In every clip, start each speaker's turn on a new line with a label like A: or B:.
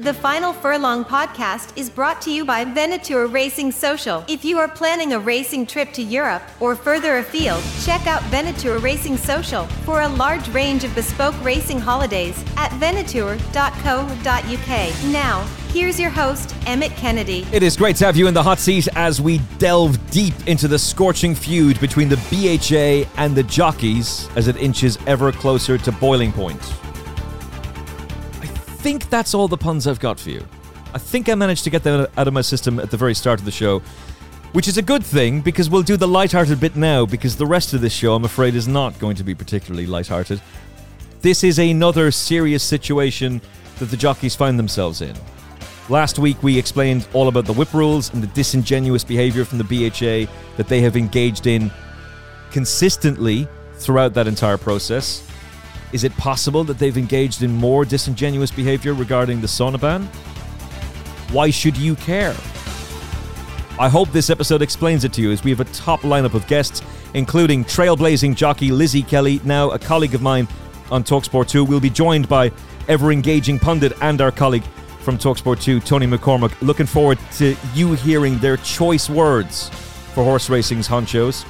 A: The Final Furlong podcast is brought to you by Venatour Racing Social. If you are planning a racing trip to Europe or further afield, check out Venatour Racing Social for a large range of bespoke racing holidays at venatour.co.uk. Now, here's your host, Emmet Kennedy.
B: It is great to have you in the hot seat as we delve deep into the scorching feud between the BHA and the jockeys as it inches ever closer to boiling point think that's all the puns I've got for you. I think I managed to get them out of my system at the very start of the show, which is a good thing because we'll do the light-hearted bit now because the rest of this show, I'm afraid, is not going to be particularly light-hearted. This is another serious situation that the jockeys find themselves in. Last week, we explained all about the whip rules and the disingenuous behavior from the BHA that they have engaged in consistently throughout that entire process. Is it possible that they've engaged in more disingenuous behavior regarding the sauna ban? Why should you care? I hope this episode explains it to you as we have a top lineup of guests, including trailblazing jockey Lizzie Kelly, now a colleague of mine on Talksport 2. We'll be joined by ever engaging pundit and our colleague from Talksport 2, Tony McCormack. Looking forward to you hearing their choice words for horse racing's honchos.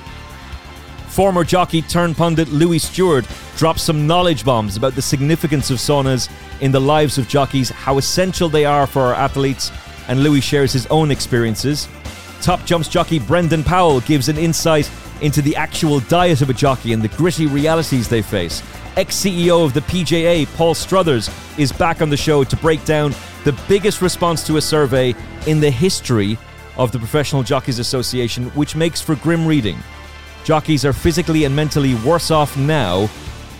B: Former jockey turned pundit Louis Steward drops some knowledge bombs about the significance of saunas in the lives of jockeys, how essential they are for our athletes, and Louis shares his own experiences. Top Jumps jockey Brendan Powell gives an insight into the actual diet of a jockey and the gritty realities they face. Ex CEO of the PJA, Paul Struthers, is back on the show to break down the biggest response to a survey in the history of the Professional Jockeys Association, which makes for grim reading. Jockeys are physically and mentally worse off now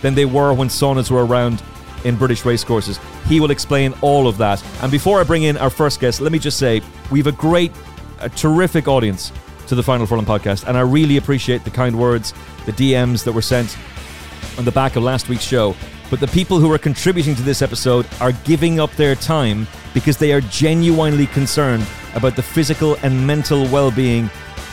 B: than they were when saunas were around in British racecourses. He will explain all of that. And before I bring in our first guest, let me just say we have a great, a terrific audience to the Final Furlong podcast, and I really appreciate the kind words, the DMs that were sent on the back of last week's show. But the people who are contributing to this episode are giving up their time because they are genuinely concerned about the physical and mental well being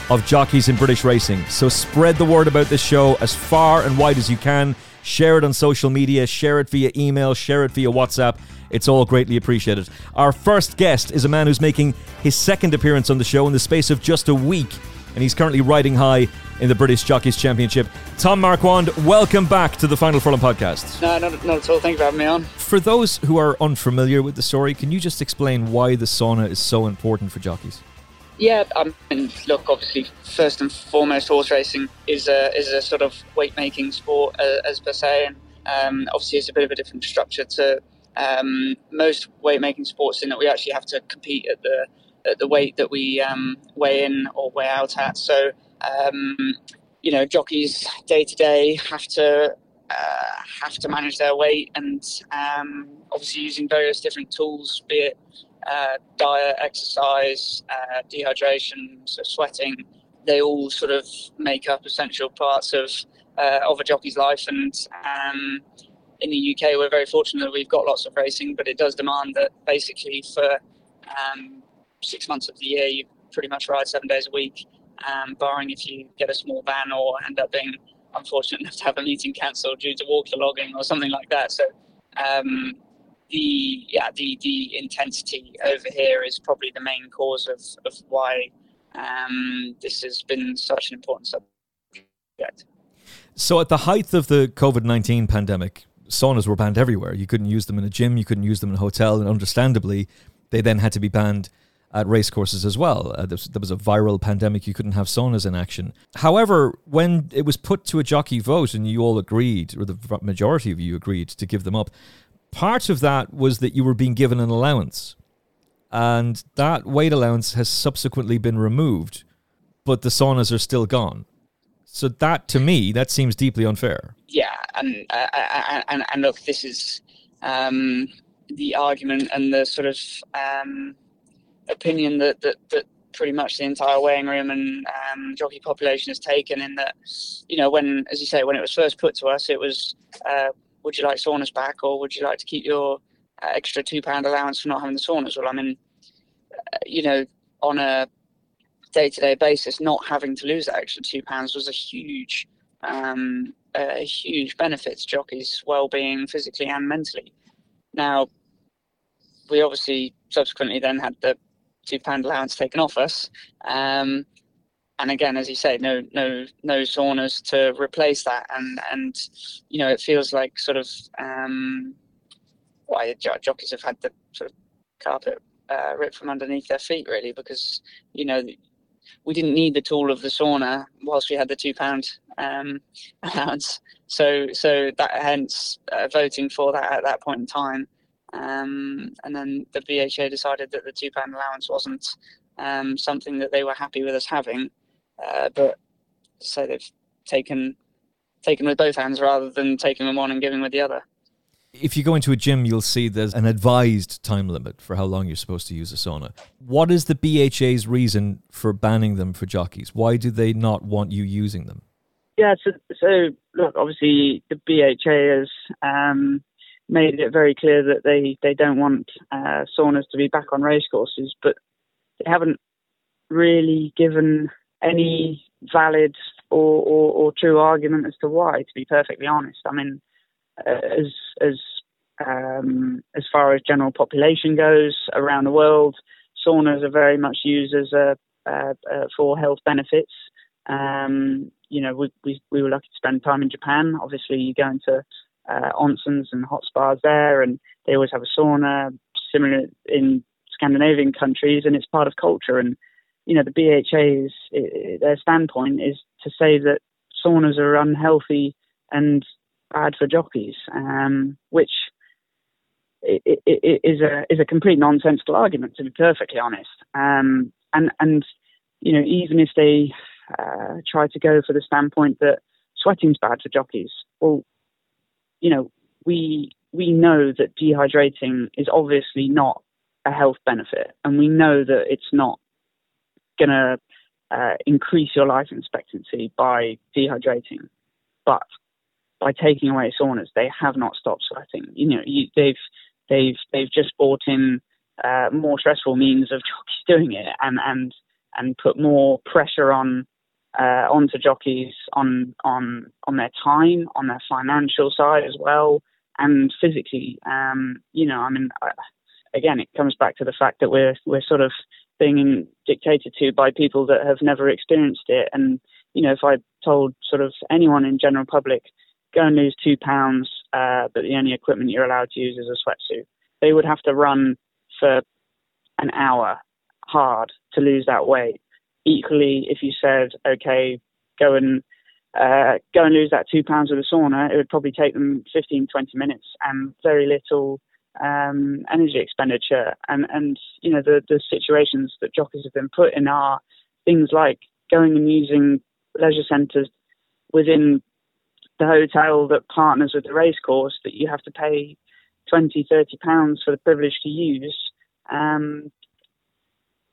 B: of jockeys in British racing. So spread the word about this show as far and wide as you can. Share it on social media, share it via email, share it via WhatsApp. It's all greatly appreciated. Our first guest is a man who's making his second appearance on the show in the space of just a week, and he's currently riding high in the British Jockeys Championship. Tom Marquand, welcome back to the Final Furlong podcast.
C: No, not, not at all. Thank you for having me on.
B: For those who are unfamiliar with the story, can you just explain why the sauna is so important for jockeys?
C: Yeah, I mean, look, obviously, first and foremost, horse racing is a is a sort of weight making sport uh, as per se, and um, obviously it's a bit of a different structure to um, most weight making sports in that we actually have to compete at the at the weight that we um, weigh in or weigh out at. So, um, you know, jockeys day to day have to uh, have to manage their weight, and um, obviously using various different tools, be it uh, diet, exercise, uh, dehydration, so sweating, they all sort of make up essential parts of uh, of a jockey's life. And um, in the UK, we're very fortunate that we've got lots of racing, but it does demand that basically for um, six months of the year, you pretty much ride seven days a week, um, barring if you get a small van or end up being unfortunate enough to have a meeting cancelled due to waterlogging or something like that. So um, the yeah the the intensity over here is probably the main cause of of why um, this has been such an important subject.
B: So, at the height of the COVID nineteen pandemic, saunas were banned everywhere. You couldn't use them in a gym, you couldn't use them in a hotel, and understandably, they then had to be banned at racecourses as well. Uh, there, was, there, was, a viral pandemic, you couldn't have saunas in action. However, when it was put to a jockey vote and you all agreed, or the majority of you agreed to give them up, part of that was that you were being given an allowance. And that weight allowance has subsequently been removed, but the saunas are still gone. So that, to me, that seems deeply unfair.
C: Yeah, and uh, and, and look, this is um, the argument and the sort of um, opinion that, that that pretty much the entire weighing room and um, jockey population has taken. In that, you know, when, as you say, when it was first put to us, it was uh, would you like saunas back or would you like to keep your uh, extra two pound allowance for not having the saunas? Well, I mean, uh, you know, on a day to day basis, not having to lose that extra two pounds was a huge, um, a huge benefit to jockeys' well being physically and mentally. Now,
D: we obviously subsequently then had the two pound allowance taken off us. Um, and again, as you say, no no no saunas to replace that, and and you know it feels like sort of um, why jockeys have had the sort of carpet uh, ripped from underneath their feet, really, because you know we didn't need the tool of the sauna whilst we had the two pound um, allowance. So so that hence uh, voting for that at that point in time. Um, and then the BHA decided that the two pound allowance wasn't um, something that they were happy with us having. Uh, but so they've taken taken with both hands rather than taking them one and giving with the other.
B: If you go into a gym, you'll see there's an advised time limit for how long you're supposed to use a sauna. What is the BHA's reason for banning them for jockeys? Why do they not want you using them?
C: Yeah, so, so look, obviously the BHA has um, made it very clear that they, they don't want uh, saunas to be back on racecourses, but they haven't really given any valid or, or, or, true argument as to why. To be perfectly honest, I mean, uh, as as um, as far as general population goes around the world, saunas are very much used as a uh, uh, for health benefits. Um, you know, we, we, we were lucky to spend time in Japan. Obviously, you go into uh, onsens and hot spas there, and they always have a sauna. Similar in Scandinavian countries, and it's part of culture. And you know, the BHA's their standpoint is to say that saunas are unhealthy and bad for jockeys, um, which is a is a complete nonsensical argument, to be perfectly honest. Um, and and you know, even if they uh, try to go for the standpoint that sweating's bad for jockeys, well, you know, we we know that dehydrating is obviously not a health benefit, and we know that it's not going to uh, increase your life expectancy by dehydrating. But by taking away saunas, they have not stopped sweating. You know, you, they've they've they've just brought in uh, more stressful means of jockeys doing it, and and and put more pressure on uh, onto jockeys on on on their time, on their financial side as well, and physically. Um, you know, I mean, again, it comes back to the fact that we're we're sort of being dictated to by people that have never experienced it. And you know, if I told sort of anyone in general public, go and lose two pounds, uh, but the only equipment you're allowed to use is a sweatsuit, they would have to run for an hour hard to lose that weight. Equally, if you said, okay, go and uh, go and lose that two pounds with a sauna, it would probably take them 15, 20 minutes and very little um, energy expenditure. And, and you know, the, the situations that jockeys have been put in are things like going and using leisure centres within the hotel that partners with the racecourse that you have to pay 20, 30 pounds for the privilege to use. Um,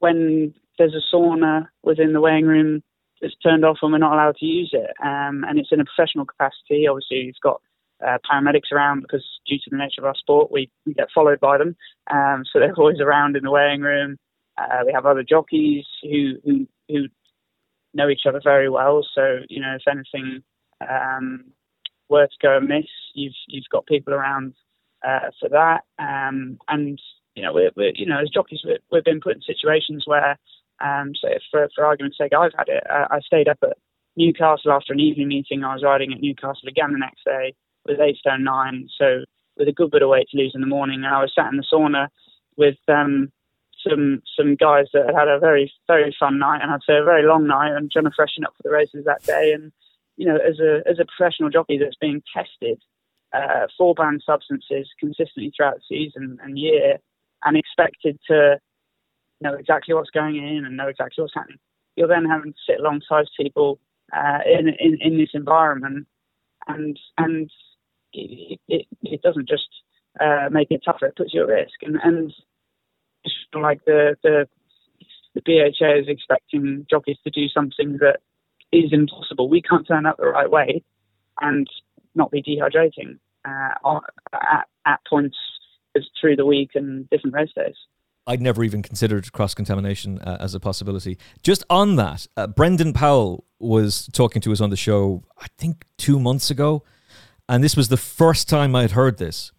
C: when there's a sauna within the weighing room that's turned off and we're not allowed to use it, um, and it's in a professional capacity, obviously you've got uh, paramedics around because due to the nature of our sport, we, we get followed by them. Um, so they're always around in the weighing room. Uh, we have other jockeys who, who, who know each other very well. So you know, if anything um, were to go amiss, you've you've got people around uh, for that. Um, and you know, we're, we're, you know as jockeys, we have been put in situations where, um, so for for argument's sake, I've had it. Uh, I stayed up at Newcastle after an evening meeting. I was riding at Newcastle again the next day with eight stone nine, so with a good bit of weight to lose in the morning. And I was sat in the sauna with um, some some guys that had had a very very fun night, and I'd say a very long night, and trying to freshen up for the races that day. And you know, as a as a professional jockey that's being tested uh, for banned substances consistently throughout the season and year, and expected to know exactly what's going in and know exactly what's happening, you're then having to sit alongside people uh, in, in in this environment, and and it, it, it doesn't just uh, make it tougher; it puts you at risk. And, and like the, the the BHA is expecting jockeys to do something that is impossible. We can't turn up the right way and not be dehydrating uh, at, at points through the week and different race days.
B: I'd never even considered cross contamination uh, as a possibility. Just on that, uh, Brendan Powell was talking to us on the show, I think two months ago, and this was the first time I'd heard this.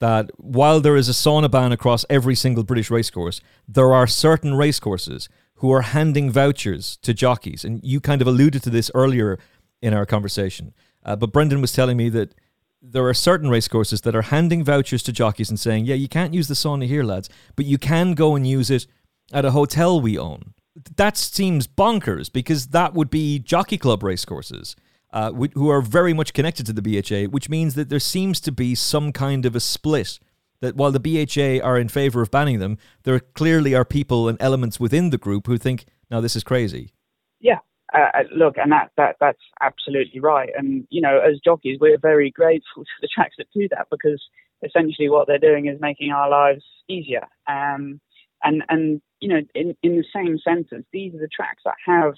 B: that while there is a sauna ban across every single British racecourse, there are certain racecourses who are handing vouchers to jockeys. And you kind of alluded to this earlier in our conversation. Uh, but Brendan was telling me that there are certain racecourses that are handing vouchers to jockeys and saying, yeah, you can't use the sauna here, lads, but you can go and use it at a hotel we own. That seems bonkers because that would be jockey club racecourses. Uh, who are very much connected to the BHA, which means that there seems to be some kind of a split. That while the BHA are in favor of banning them, there clearly are people and elements within the group who think, "Now this is crazy."
C: Yeah, uh, uh, look, and that, that that's absolutely right. And you know, as jockeys, we're very grateful to the tracks that do that because essentially what they're doing is making our lives easier. Um, and and you know, in in the same sentence, these are the tracks that have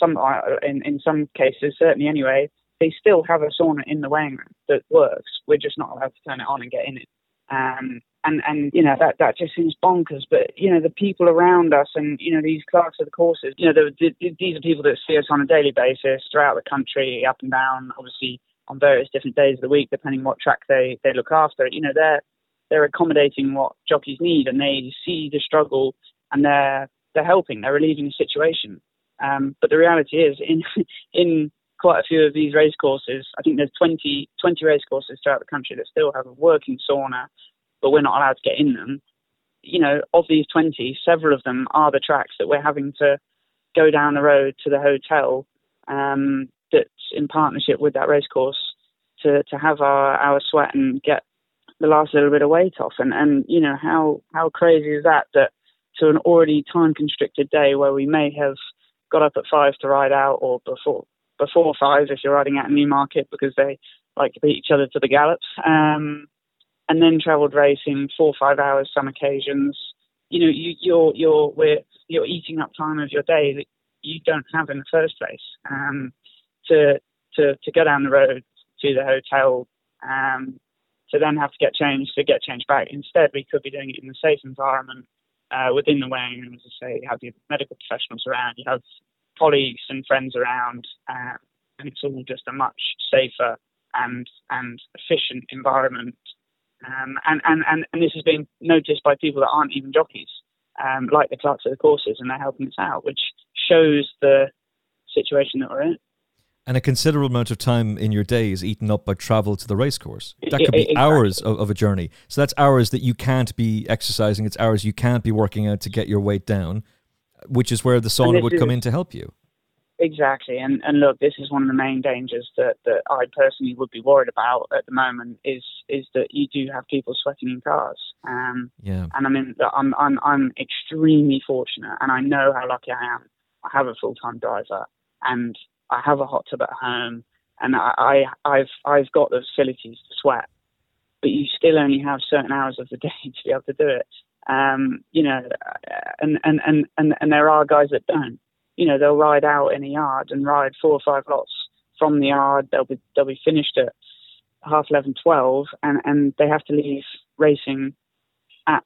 C: some, in in some cases, certainly anyway, they still have a sauna in the weighing room that works. We're just not allowed to turn it on and get in it. Um, and and you know that that just seems bonkers. But you know the people around us, and you know these clerks of the courses, you know the, the, these are people that see us on a daily basis throughout the country, up and down, obviously on various different days of the week, depending what track they they look after. You know they're they're accommodating what jockeys need, and they see the struggle, and they're they're helping, they're relieving the situation. Um, but the reality is, in in quite a few of these race courses, I think there's 20, 20 race courses throughout the country that still have a working sauna but we're not allowed to get in them. You know, of these 20, several of them are the tracks that we're having to go down the road to the hotel um, that's in partnership with that racecourse to, to have our, our sweat and get the last little bit of weight off. And, and, you know, how, how crazy is that that to an already time constricted day where we may have got up at five to ride out or before before five if you're riding out in Newmarket because they like to beat each other to the gallops. Um, and then travelled racing four or five hours some occasions. You know, you, you're you're we're, you're eating up time of your day that you don't have in the first place. Um, to to to go down the road to the hotel, um, to then have to get changed to get changed back. Instead, we could be doing it in a safe environment uh, within the weighing room. As I say, you have your medical professionals around, you have colleagues and friends around, uh, and it's all just a much safer and and efficient environment um, and, and, and, and this has been noticed by people that aren't even jockeys, um, like the clerks of the courses, and they're helping us out, which shows the situation that we're in.
B: And a considerable amount of time in your day is eaten up by travel to the racecourse. That could be exactly. hours of, of a journey. So that's hours that you can't be exercising. It's hours you can't be working out to get your weight down, which is where the sauna would is, come in to help you.
C: Exactly, and and look, this is one of the main dangers that, that I personally would be worried about at the moment is is that you do have people sweating in cars. Um,
B: yeah.
C: And I mean, I'm I'm I'm extremely fortunate, and I know how lucky I am. I have a full time driver, and I have a hot tub at home, and I, I I've I've got the facilities to sweat, but you still only have certain hours of the day to be able to do it. Um, you know, and and and and and there are guys that don't you know, they'll ride out in a yard and ride four or five lots from the yard. They'll be they'll be finished at half 11, 12, and, and they have to leave racing at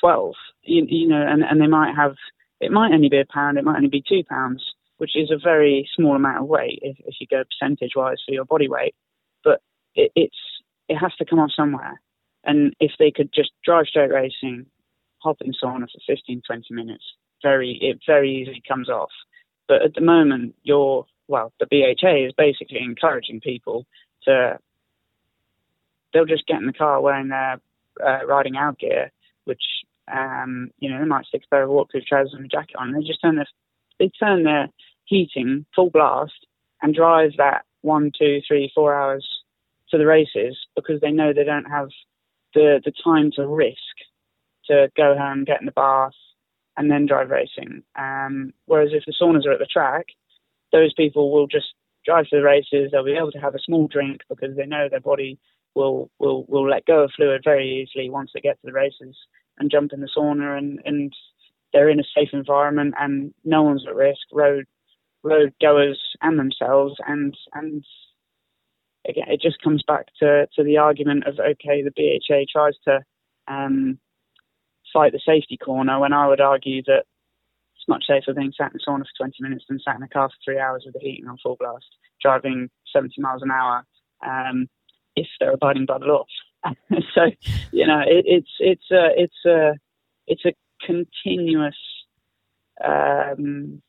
C: 12. You, you know, and, and they might have, it might only be a pound, it might only be two pounds, which is a very small amount of weight if, if you go percentage wise for your body weight. But it, it's, it has to come off somewhere. And if they could just drive straight racing, hop in sauna for 15, 20 minutes, very it very easily comes off. But at the moment, you're well, the BHA is basically encouraging people to they'll just get in the car wearing their uh, riding out gear, which um, you know they might stick a pair of waterproof trousers and a jacket on. They just turn their they turn their heating full blast and drive that one, two, three, four hours to the races because they know they don't have the the time to risk to go home, get in the bath, and then drive racing. Um, whereas if the saunas are at the track, those people will just drive to the races. They'll be able to have a small drink because they know their body will will will let go of fluid very easily once they get to the races and jump in the sauna and and they're in a safe environment and no one's at risk. Road road goers and themselves and and again it just comes back to to the argument of okay the BHA tries to um, fight the safety corner when I would argue that it's much safer being sat in a sauna for 20 minutes than sat in a car for three hours with the heating on full blast, driving 70 miles an hour um, if they're abiding by the law. so you know, it, it's it's a it's a it's a continuous um,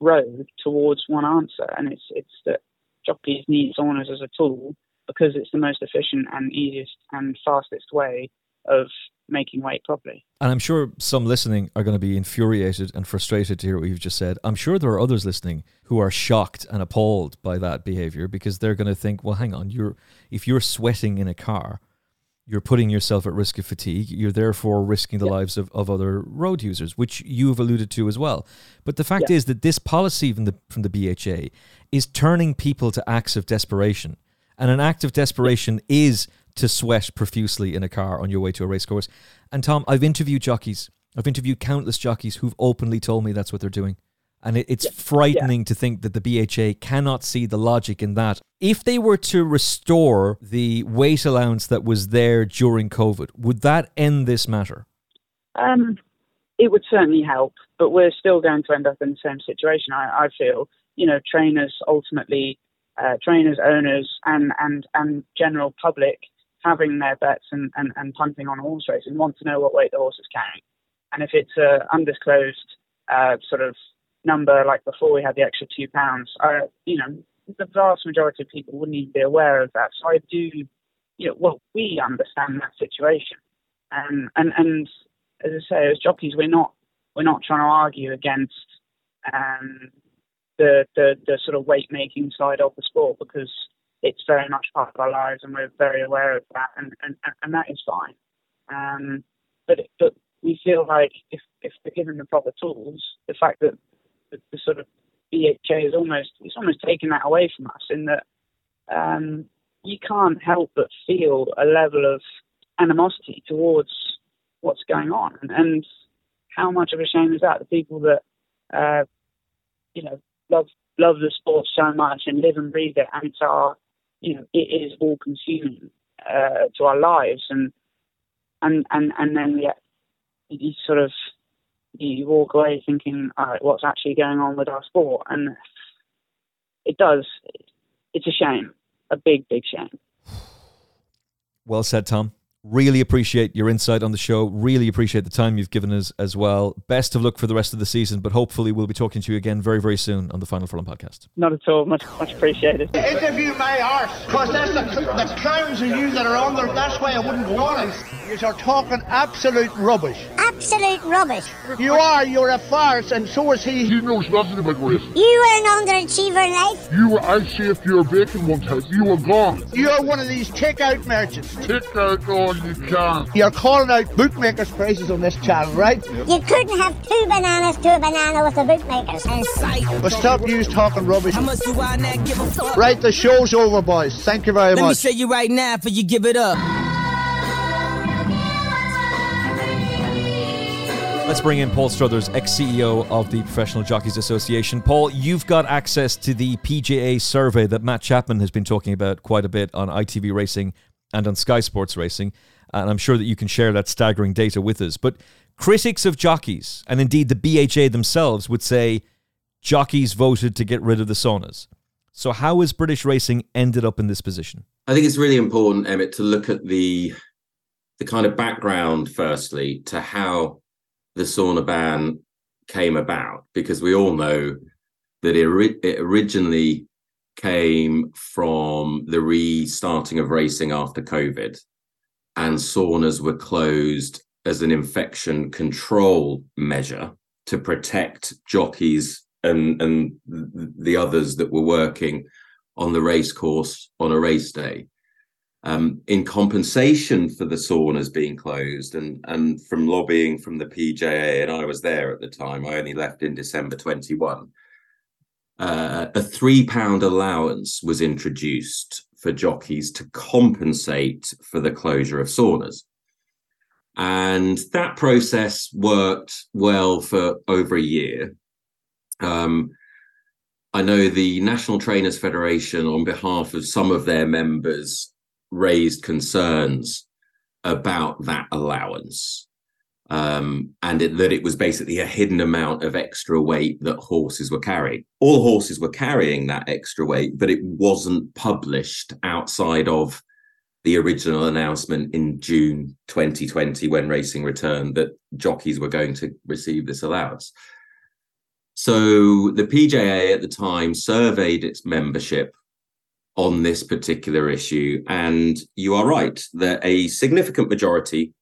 C: road towards one answer, and it's it's that jockeys need saunas as a tool because it's the most efficient and easiest and fastest way of making weight properly.
B: And I'm sure some listening are going to be infuriated and frustrated to hear what you've just said. I'm sure there are others listening who are shocked and appalled by that behavior because they're going to think, well, hang on, you're if you're sweating in a car, you're putting yourself at risk of fatigue. You're therefore risking the yep. lives of, of other road users, which you've alluded to as well. But the fact yep. is that this policy from the from the BHA is turning people to acts of desperation. And an act of desperation yep. is to sweat profusely in a car on your way to a race course. And Tom, I've interviewed jockeys. I've interviewed countless jockeys who've openly told me that's what they're doing. And it, it's yeah. frightening yeah. to think that the BHA cannot see the logic in that. If they were to restore the weight allowance that was there during COVID, would that end this matter?
C: Um, it would certainly help, but we're still going to end up in the same situation. I, I feel, you know, trainers ultimately, uh, trainers, owners, and and and general public having their bets and, and, and punting on horse racing want to know what weight the horse is carrying. And if it's an undisclosed uh, sort of number like before we had the extra two pounds, you know, the vast majority of people wouldn't even be aware of that. So I do, you know, well, we understand that situation. Um, and, and as I say, as jockeys, we're not, we're not trying to argue against um, the, the, the sort of weight making side of the sport because it's very much part of our lives, and we're very aware of that, and and, and that is fine. Um, but but we feel like if if we're given the proper tools, the fact that the, the sort of BHA is almost it's almost taken that away from us in that um, you can't help but feel a level of animosity towards what's going on, and, and how much of a shame is that? The people that uh, you know love love the sport so much and live and breathe it, and it's our you know, it is all consuming uh, to our lives, and and and and then yeah, you sort of you walk away thinking, all right, what's actually going on with our sport? And it does. It's a shame, a big, big shame.
B: Well said, Tom. Really appreciate your insight on the show. Really appreciate the time you've given us as well. Best of luck for the rest of the season, but hopefully we'll be talking to you again very, very soon on the Final Furlong podcast.
C: Not at all. Much, much appreciated.
E: Interview my arse, because that's the, the clowns of you that are on there. That's why I wouldn't go on. You are talking absolute rubbish.
F: Absolute rubbish.
E: You are. You're a farce, and so is he.
G: He knows nothing about race.
F: You were an underachiever in life.
G: You were. I saved your bacon one time. You were gone.
E: You're one of these take-out merchants.
G: Take out all you can.
E: You're calling out bookmakers' prices on this channel, right?
F: You couldn't have two bananas to a banana with the bookmakers.
E: But stop you talking rubbish. How much do I not give a fuck? Right, the show's over, boys. Thank you very
H: Let
E: much.
H: Let me show you right now for you give it up.
B: Let's bring in Paul Struthers, ex CEO of the Professional Jockeys Association. Paul, you've got access to the PJA survey that Matt Chapman has been talking about quite a bit on ITV Racing and on Sky Sports Racing and I'm sure that you can share that staggering data with us. But critics of jockeys, and indeed the BHA themselves, would say jockeys voted to get rid of the saunas. So, how has British racing ended up in this position?
I: I think it's really important, Emmet, to look at the the kind of background, firstly, to how the sauna ban came about, because we all know that it, it originally came from the restarting of racing after COVID and saunas were closed as an infection control measure to protect jockeys and and the others that were working on the race course on a race day. Um, in compensation for the saunas being closed and and from lobbying from the PJA, and I was there at the time. I only left in December 21. Uh, a three pound allowance was introduced for jockeys to compensate for the closure of saunas. And that process worked well for over a year. Um, I know the National Trainers Federation, on behalf of some of their members, raised concerns about that allowance um, and it, that it was basically a hidden amount of extra weight that horses were carrying. All horses were carrying that extra weight, but it wasn't published outside of the original announcement in June 2020 when racing returned that jockeys were going to receive this allowance. So the PJA at the time surveyed its membership on this particular issue. And you are right that a significant majority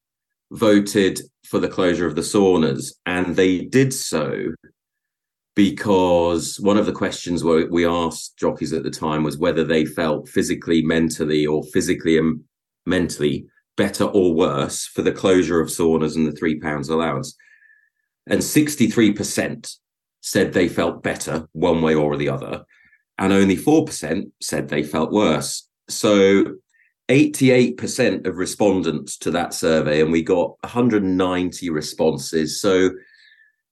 I: voted for the closure of the saunas. And they did so because one of the questions we asked jockeys at the time was whether they felt physically, mentally, or physically and mentally better or worse for the closure of saunas and the three pounds allowance. And 63% said they felt better one way or the other. And only 4% said they felt worse. So 88% of respondents to that survey, and we got 190 responses. So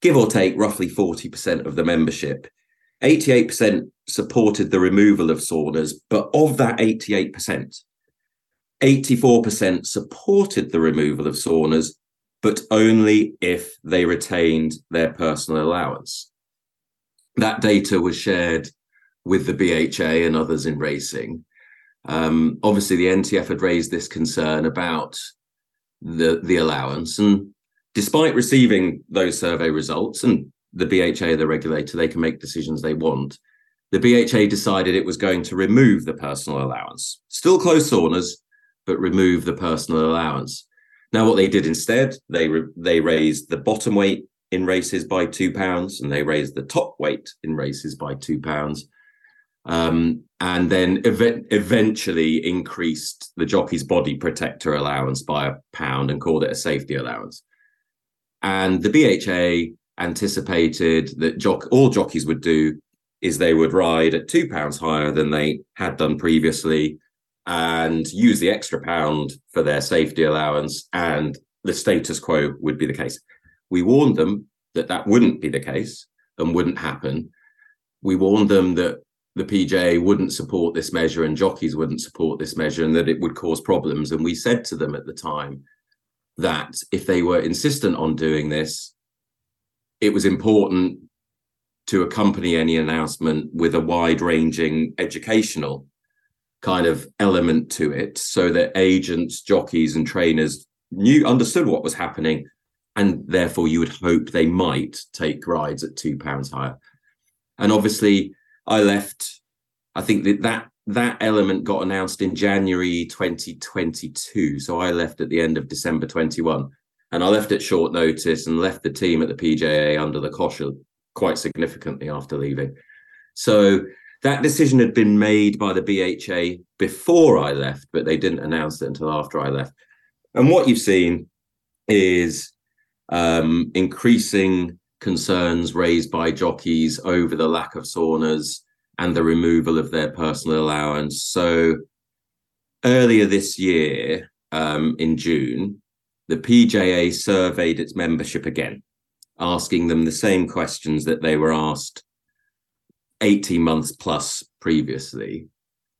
I: give or take roughly 40% of the membership. 88% supported the removal of saunas, but of that 88%, 84% supported the removal of saunas, but only if they retained their personal allowance. That data was shared with the BHA and others in racing. Um, obviously, the NTF had raised this concern about the the allowance, and despite receiving those survey results and the BHA, the regulator, they can make decisions they want. The BHA decided it was going to remove the personal allowance, still close saunas, but remove the personal allowance. Now, what they did instead, they re- they raised the bottom weight in races by two pounds, and they raised the top weight in races by two pounds, um, and then ev- eventually increased the jockey's body protector allowance by a pound and called it a safety allowance. And the BHA anticipated that jock all jockeys would do is they would ride at two pounds higher than they had done previously and use the extra pound for their safety allowance. And the status quo would be the case. We warned them that that wouldn't be the case and wouldn't happen. We warned them that the pj wouldn't support this measure and jockeys wouldn't support this measure and that it would cause problems and we said to them at the time that if they were insistent on doing this, it was important to accompany any announcement with a wide ranging educational kind of element to it so that agents, jockeys, and trainers knew understood what was happening. And therefore, you would hope they might take rides at two pounds higher. And obviously, I left. I think that that that element got announced in January 2022. So I left at the end of December 21. And I left at short notice and left the team at the PJA under the cosh quite significantly after leaving. So that decision had been made by the BHA before I left, but they didn't announce it until after I left. And what you've seen is um, increasing concerns raised by jockeys over the lack of saunas and the removal of their personal allowance. So earlier this year, um, in June, the PJA surveyed its membership again, asking them the same questions that they were asked 18 months plus previously.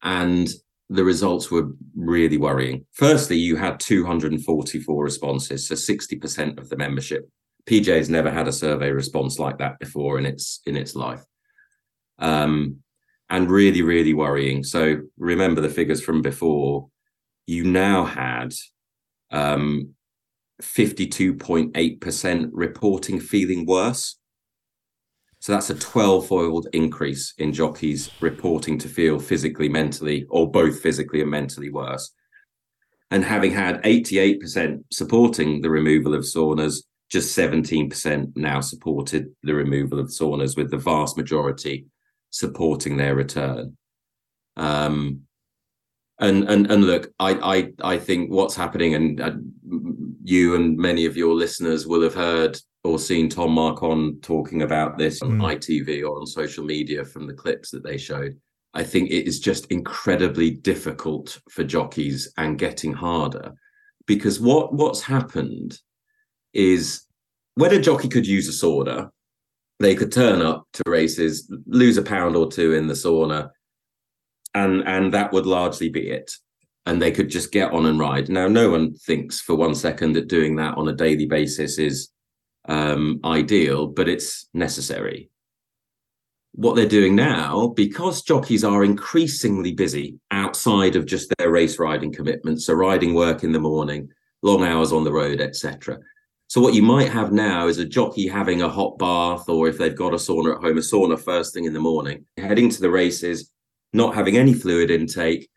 I: And the results were really worrying. Firstly, you had 244 responses, so 60% of the membership. PJ has never had a survey response like that before in its in its life. Um, and really, really worrying. So remember the figures from before. You now had um, 52.8% reporting feeling worse. So that's a 12 fold increase in jockeys reporting to feel physically, mentally, or both physically and mentally worse. And having had 88% supporting the removal of saunas, just 17% now supported the removal of saunas, with the vast majority supporting their return. Um, and and and look, I I I think what's happening, and uh, you and many of your listeners will have heard or seen Tom Marquand talking about this on mm. ITV or on social media from the clips that they showed. I think it is just incredibly difficult for jockeys and getting harder because what what's happened is when a jockey could use a sauna, they could turn up to races, lose a pound or two in the sauna, and and that would largely be it. And they could just get on and ride. Now, no one thinks for one second that doing that on a daily basis is um, ideal, but it's necessary. what they're doing now, because jockeys are increasingly busy outside of just their race riding commitments, so riding work in the morning, long hours on the road, etc. So what you might have now is a jockey having a hot bath, or if they've got a sauna at home, a sauna first thing in the morning, heading to the races, not having any fluid intake,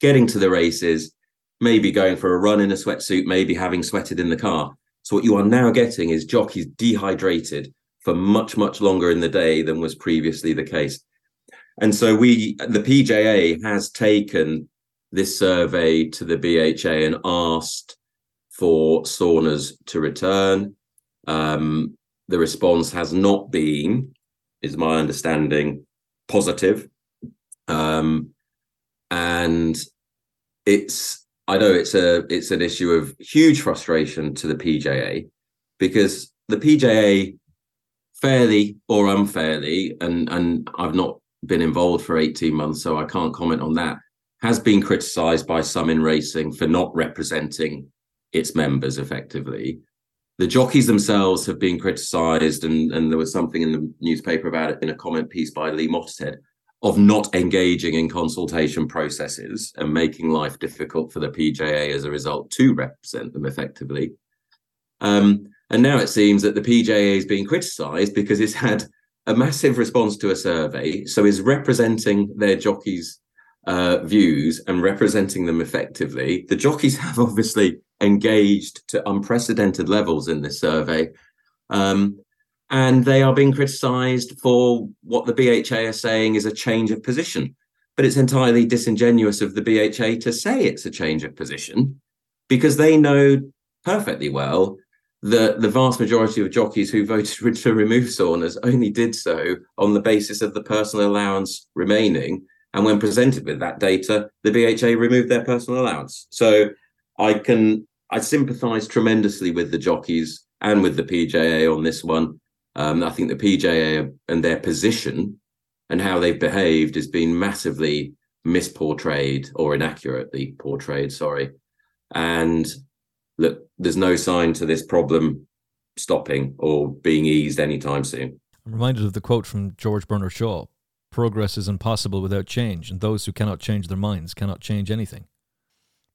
I: getting to the races, maybe going for a run in a sweatsuit, maybe having sweated in the car. So what you are now getting is jockeys dehydrated for much, much longer in the day than was previously the case. And so we, the PJA has taken this survey to the BHA and asked for saunas to return. Um, the response has not been, is my understanding, positive. Um, and it's, I know it's a, it's an issue of huge frustration to the PJA because the PJA fairly or unfairly, and and I've not been involved for 18 months, so I can't comment on that, has been criticised by some in racing for not representing its members effectively. The jockeys themselves have been criticised, and, and there was something in the newspaper about it in a comment piece by Lee Mottershead of not engaging in consultation processes and making life difficult for the PJA as a result to represent them effectively. Um, and now it seems that the PJA is being criticised because it's had a massive response to a survey, so is representing their jockeys' uh, views and representing them effectively. The jockeys have obviously engaged to unprecedented levels in this survey. Um, and they are being criticised for what the BHA are saying is a change of position. But it's entirely disingenuous of the BHA to say it's a change of position because they know perfectly well that the vast majority of jockeys who voted to remove saunas only did so on the basis of the personal allowance remaining. And when presented with that data, the BHA removed their personal allowance. So I can I sympathise tremendously with the jockeys and with the PJA on this one. Um, I think the PJA and their position and how they've behaved has been massively misportrayed or inaccurately portrayed. Sorry, and look, there's no sign to this problem stopping or being eased anytime soon.
B: I'm reminded of the quote from George Bernard Shaw Progress is impossible without change, and those who cannot change their minds cannot change anything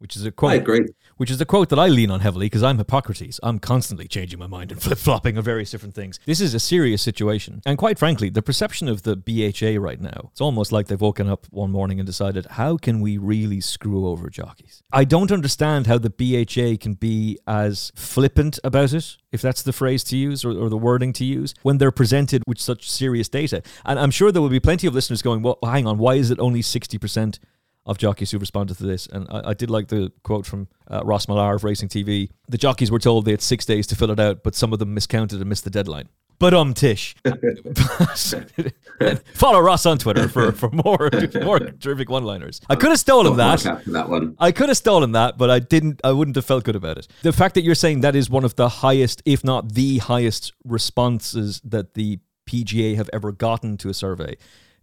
B: which is a quote.
I: I agree.
B: Which is a quote that I lean on heavily because I'm Hippocrates. I'm constantly changing my mind and flip flopping on various different things. This is a serious situation. And quite frankly, the perception of the BHA right now, it's almost like they've woken up one morning and decided, how can we really screw over jockeys? I don't understand how the BHA can be as flippant about it, if that's the phrase to use or, or the wording to use, when they're presented with such serious data. And I'm sure there will be plenty of listeners going, well, hang on, why is it only 60%? Of jockeys who responded to this. And I, I did like the quote from uh, Ross Millar of Racing TV. The jockeys were told they had six days to fill it out, but some of them miscounted and missed the deadline. But um, Tish. Follow Ross on Twitter for, for more more terrific one-liners. I could have stolen that.
I: that one.
B: I could have stolen that, but I didn't. I wouldn't have felt good about it. The fact that you're saying that is one of the highest, if not the highest, responses that the PJA have ever gotten to a survey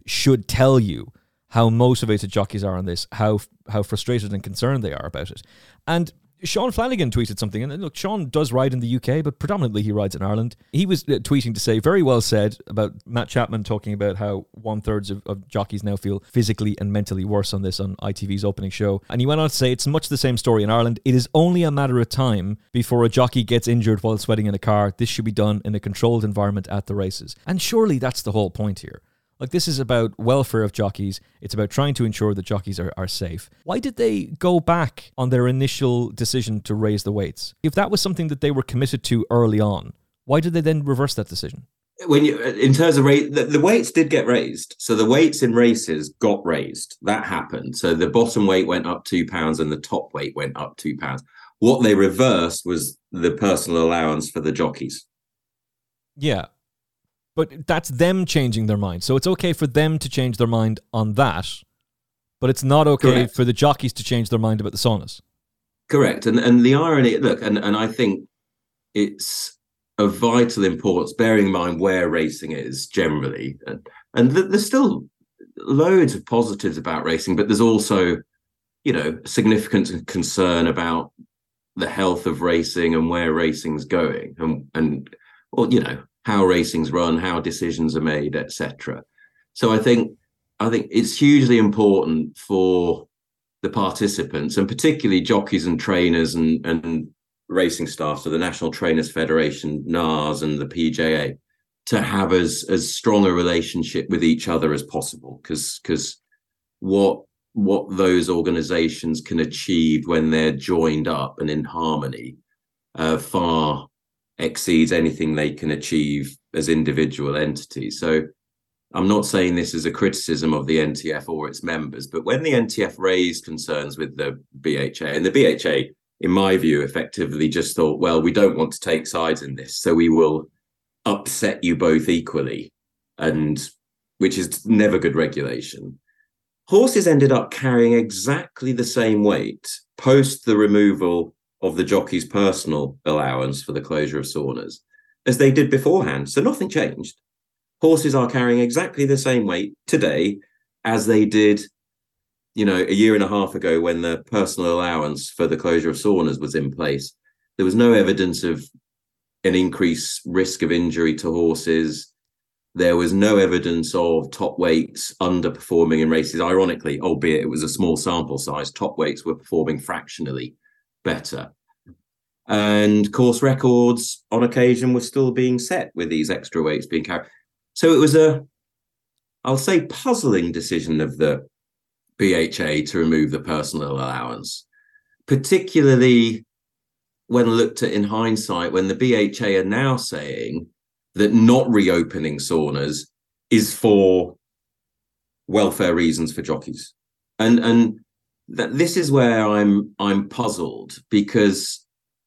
B: should tell you how motivated jockeys are on this, how how frustrated and concerned they are about it. And Sean Flanagan tweeted something, and look, Sean does ride in the UK, but predominantly he rides in Ireland. He was uh, tweeting to say, very well said, about Matt Chapman talking about how one thirds of, of, jockeys now feel physically and mentally worse on this on ITV's opening show. And he went on to say, it's much the same story in Ireland. It is only a matter of time before a jockey gets injured while sweating in a car. This should be done in a controlled environment at the races. And surely that's the whole point here. Like this is about welfare of jockeys. It's about trying to ensure that jockeys are, are safe. Why did they go back on their initial decision to raise the weights? If that was something that they were committed to early on, why did they then reverse that decision?
I: When you, in terms of rate, the, the weights did get raised. So the weights in races got raised. That happened. So the bottom weight went up two pounds and the top weight went up two pounds. What they reversed was the personal allowance for the jockeys.
B: Yeah, but that's them changing their mind. So it's okay for them to change their mind on that, but it's not okay Correct. for the jockeys to change their mind about the saunas.
I: Correct. And and the irony, look, and, and I think it's of vital importance, bearing in mind where racing is generally. And, and there's still loads of positives about racing, but there's also, you know, significant concern about the health of racing and where racing's going. And and or, you know, how racing's run, how decisions are made, etc. So I think I think it's hugely important for the participants and particularly jockeys and trainers and, and racing staff, so the National Trainers Federation, NARS, and the PJA, to have as as strong a relationship with each other as possible. Because because what what those organizations can achieve when they're joined up and in harmony uh, far exceeds anything they can achieve as individual entities. So I'm not saying this as a criticism of the NTF or its members, but when the NTF raised concerns with the BHA, and the BHA, in my view, effectively just thought, well, we don't want to take sides in this, so we will upset you both equally, and which is never good regulation. Horses ended up carrying exactly the same weight post the removal of the jockey's personal allowance for the closure of saunas as they did beforehand. So nothing changed. Horses are carrying exactly the same weight today as they did you know a year and a half ago when the personal allowance for the closure of saunas was in place. There was no evidence of an increased risk of injury to horses. There was no evidence of top weights underperforming in races. Ironically albeit it was a small sample size top weights were performing fractionally better and course records on occasion were still being set with these extra weights being carried so it was a, I'll say, puzzling decision of the BHA to remove the personal allowance, particularly when looked at in hindsight, when the BHA are now saying that not reopening saunas is for welfare reasons for jockeys. And and that this is where I'm I'm puzzled because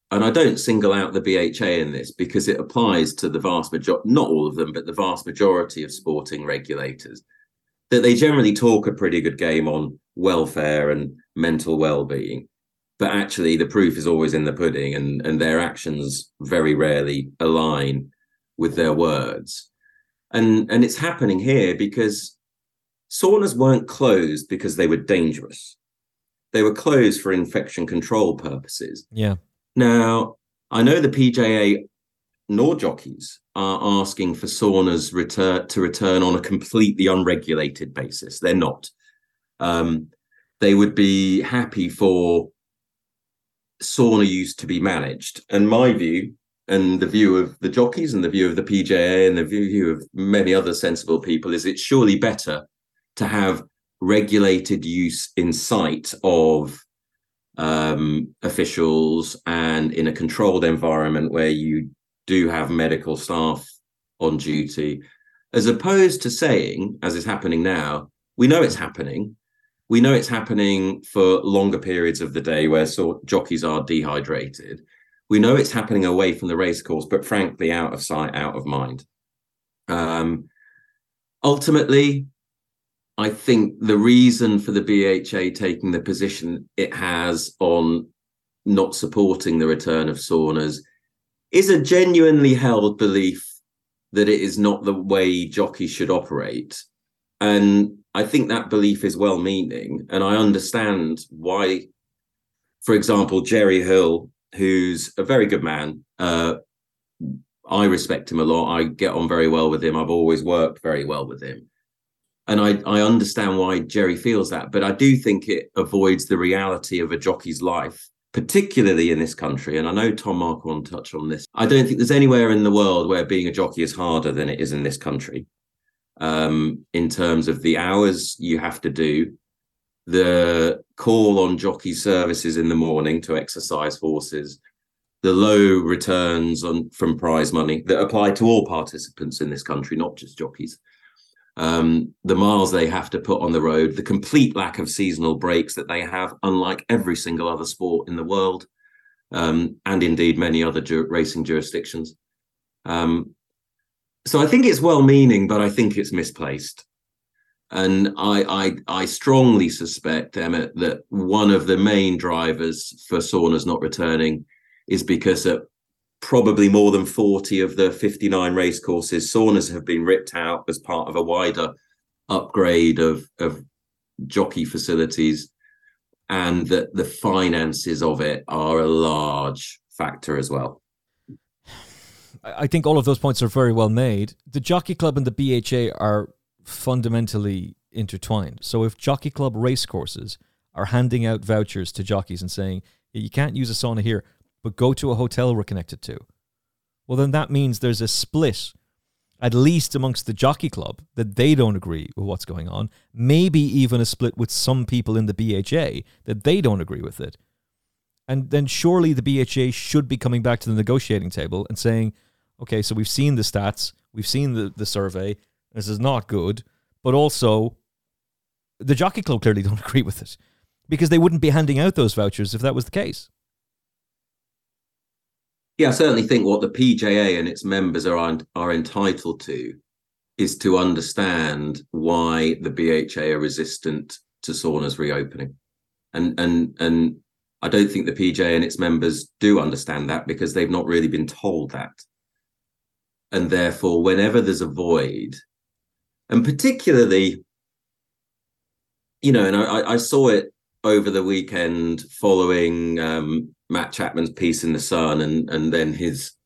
I: and I don't single out the BHA in this because it applies to the vast majority, not all of them, but the vast majority of sporting regulators, that they generally talk a pretty good game on welfare and mental well-being. But actually, the proof is always in the pudding, and, and their actions very rarely align with their words. And, and it's happening here because saunas weren't closed because they were dangerous. They were closed for infection control purposes.
B: Yeah
I: now, I know the PJA nor jockeys are asking for saunas return to return on a completely unregulated basis. They're not. Um, they would be happy for sauna use to be managed. And my view, and the view of the jockeys, and the view of the PJA, and the view of many other sensible people, is it's surely better to have regulated use in sight of um, officials and in a controlled environment where you do have medical staff on duty, as opposed to saying, as is happening now, we know it's happening. We know it's happening for longer periods of the day where so- jockeys are dehydrated. We know it's happening away from the racecourse, but frankly, out of sight, out of mind. Um, ultimately, I think the reason for the BHA taking the position it has on not supporting the return of saunas is a genuinely held belief that it is not the way jockeys should operate. And I think that belief is well meaning. And I understand why, for example, Jerry Hill, who's a very good man, uh, I respect him a lot. I get on very well with him. I've always worked very well with him and I, I understand why Jerry feels that, but I do think it avoids the reality of a jockey's life, particularly in this country. And I know Tom Marquand touched on this. I don't think there's anywhere in the world where being a jockey is harder than it is in this country. Um, in terms of the hours you have to do, the call on jockey services in the morning to exercise horses, the low returns on from prize money that apply to all participants in this country, not just jockeys um, the miles they have to put on the road, the complete lack of seasonal breaks that they have, unlike every single other sport in the world, um, and indeed many other ju- racing jurisdictions. Um, so I think it's well-meaning, but I think it's misplaced. And I, I, I strongly suspect, Emmet, that one of the main drivers for saunas not returning is because at probably more than 40 of the 59 race courses saunas have been ripped out as part of a wider upgrade of of jockey facilities and that the finances of it are a large factor as well
B: I think all of those points are very well made. The Jockey Club and the BHA are fundamentally intertwined. So if jockey club racecourses are handing out vouchers to jockeys and saying you can't use a sauna here, but go to a hotel we're connected to, well then that means there's a split at least amongst the jockey club, that they don't agree with what's going on. Maybe even a split with some people in the BHA that they don't agree with it. And then surely the BHA should be coming back to the negotiating table and saying, okay, so we've seen the stats, we've seen the, the survey, this is not good, but also the jockey club clearly don't agree with it because they wouldn't be handing out those vouchers if that was the case.
I: Yeah, I certainly think what the PJA and its members are are entitled to is to understand why the BHA are resistant to saunas reopening, and and and I don't think the PJA and its members do understand that because they've not really been told that, and therefore, whenever there's a void, and particularly, you know, and I, I saw it over the weekend following um, Matt Chapman's piece in the Sun and and then his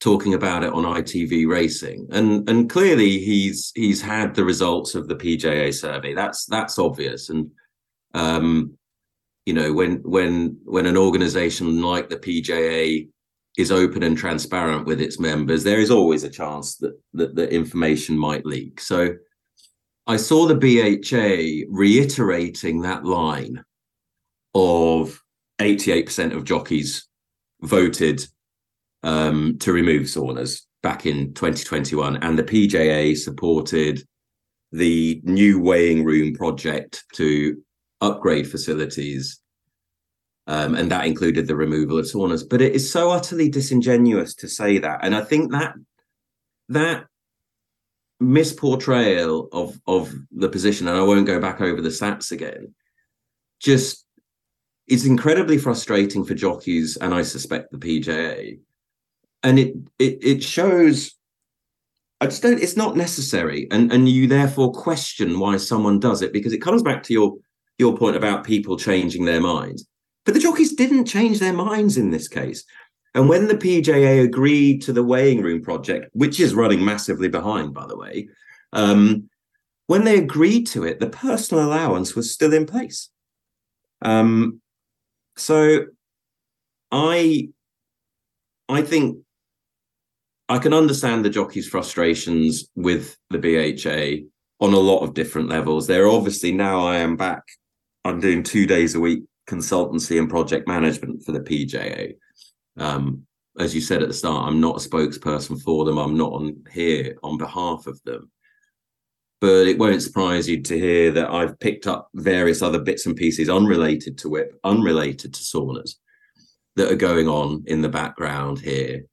I: talking about it on ITV Racing. And and clearly he's he's had the results of the PJA survey. That's that's obvious. And um, you know, when when when an organization like the PJA is open and transparent with its members, there is always a chance that that the information might leak. So I saw the BHA reiterating that line of 88% of jockeys voted um, to remove saunas back in 2021, and the PJA supported the new weighing room project to upgrade facilities. Um, and that included the removal of saunas. But it is so utterly disingenuous to say that. And I think that that misportrayal of of the position, and I won't go back over the stats again, just it's incredibly frustrating for jockeys and I suspect the PJA. And it it it shows I just don't it's not necessary. And and you therefore question why someone does it because it comes back to your your point about people changing their minds. But the jockeys didn't change their minds in this case. And when the PJA agreed to the weighing room project, which is running massively behind, by the way, um, when they agreed to it, the personal allowance was still in place. Um, so I I think I can understand the jockeys' frustrations with the BHA on a lot of different levels. They're obviously now I am back. I'm doing two days a week consultancy and project management for the PJA. Um, as you said at the start, I'm not a spokesperson for them. I'm not on here on behalf of them but it won't surprise you to hear that I've picked up various other bits and pieces unrelated to whip, unrelated to saunas that are going on in the background here.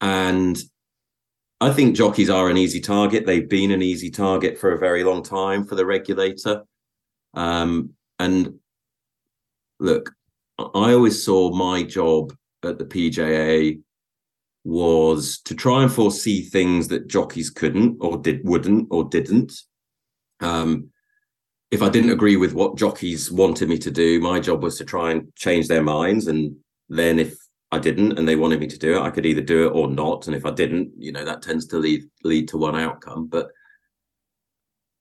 I: And I think jockeys are an easy target. They've been an easy target for a very long time for the regulator. Um, and look, I always saw my job at the PJA was to try and foresee things that jockeys couldn't or did wouldn't or didn't. Um, if I didn't agree with what jockeys wanted me to do, my job was to try and change their minds. And then if I didn't and they wanted me to do it, I could either do it or not. And if I didn't, you know, that tends to lead lead to one outcome. But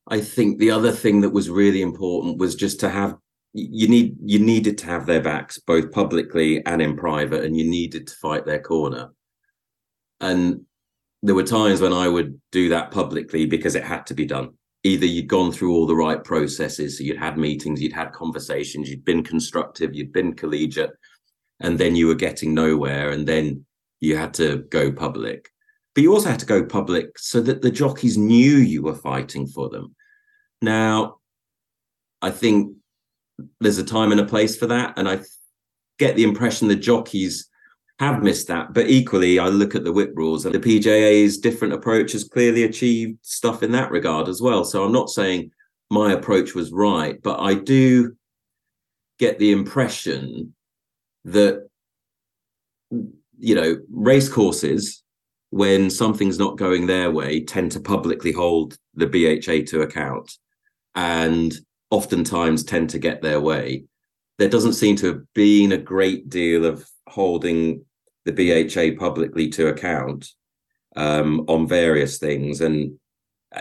I: I think the other thing that was really important was just to have you need you needed to have their backs both publicly and in private, and you needed to fight their corner. And there were times when I would do that publicly because it had to be done. Either you'd gone through all the right processes, so you'd had meetings, you'd had conversations, you'd been constructive, you'd been collegiate, and then you were getting nowhere, and then you had to go public. But you also had to go public so that the jockeys knew you were fighting for them. Now, I think there's a time and a place for that. And I get the impression the jockeys have missed that. But equally, I look at the whip rules and the PJA's different approach has clearly achieved stuff in that regard as well. So I'm not saying my approach was right, but I do get the impression that you know race courses when something's not going their way tend to publicly hold the BHA to account and oftentimes tend to get their way there doesn't seem to have been a great deal of holding the BHA publicly to account um, on various things, and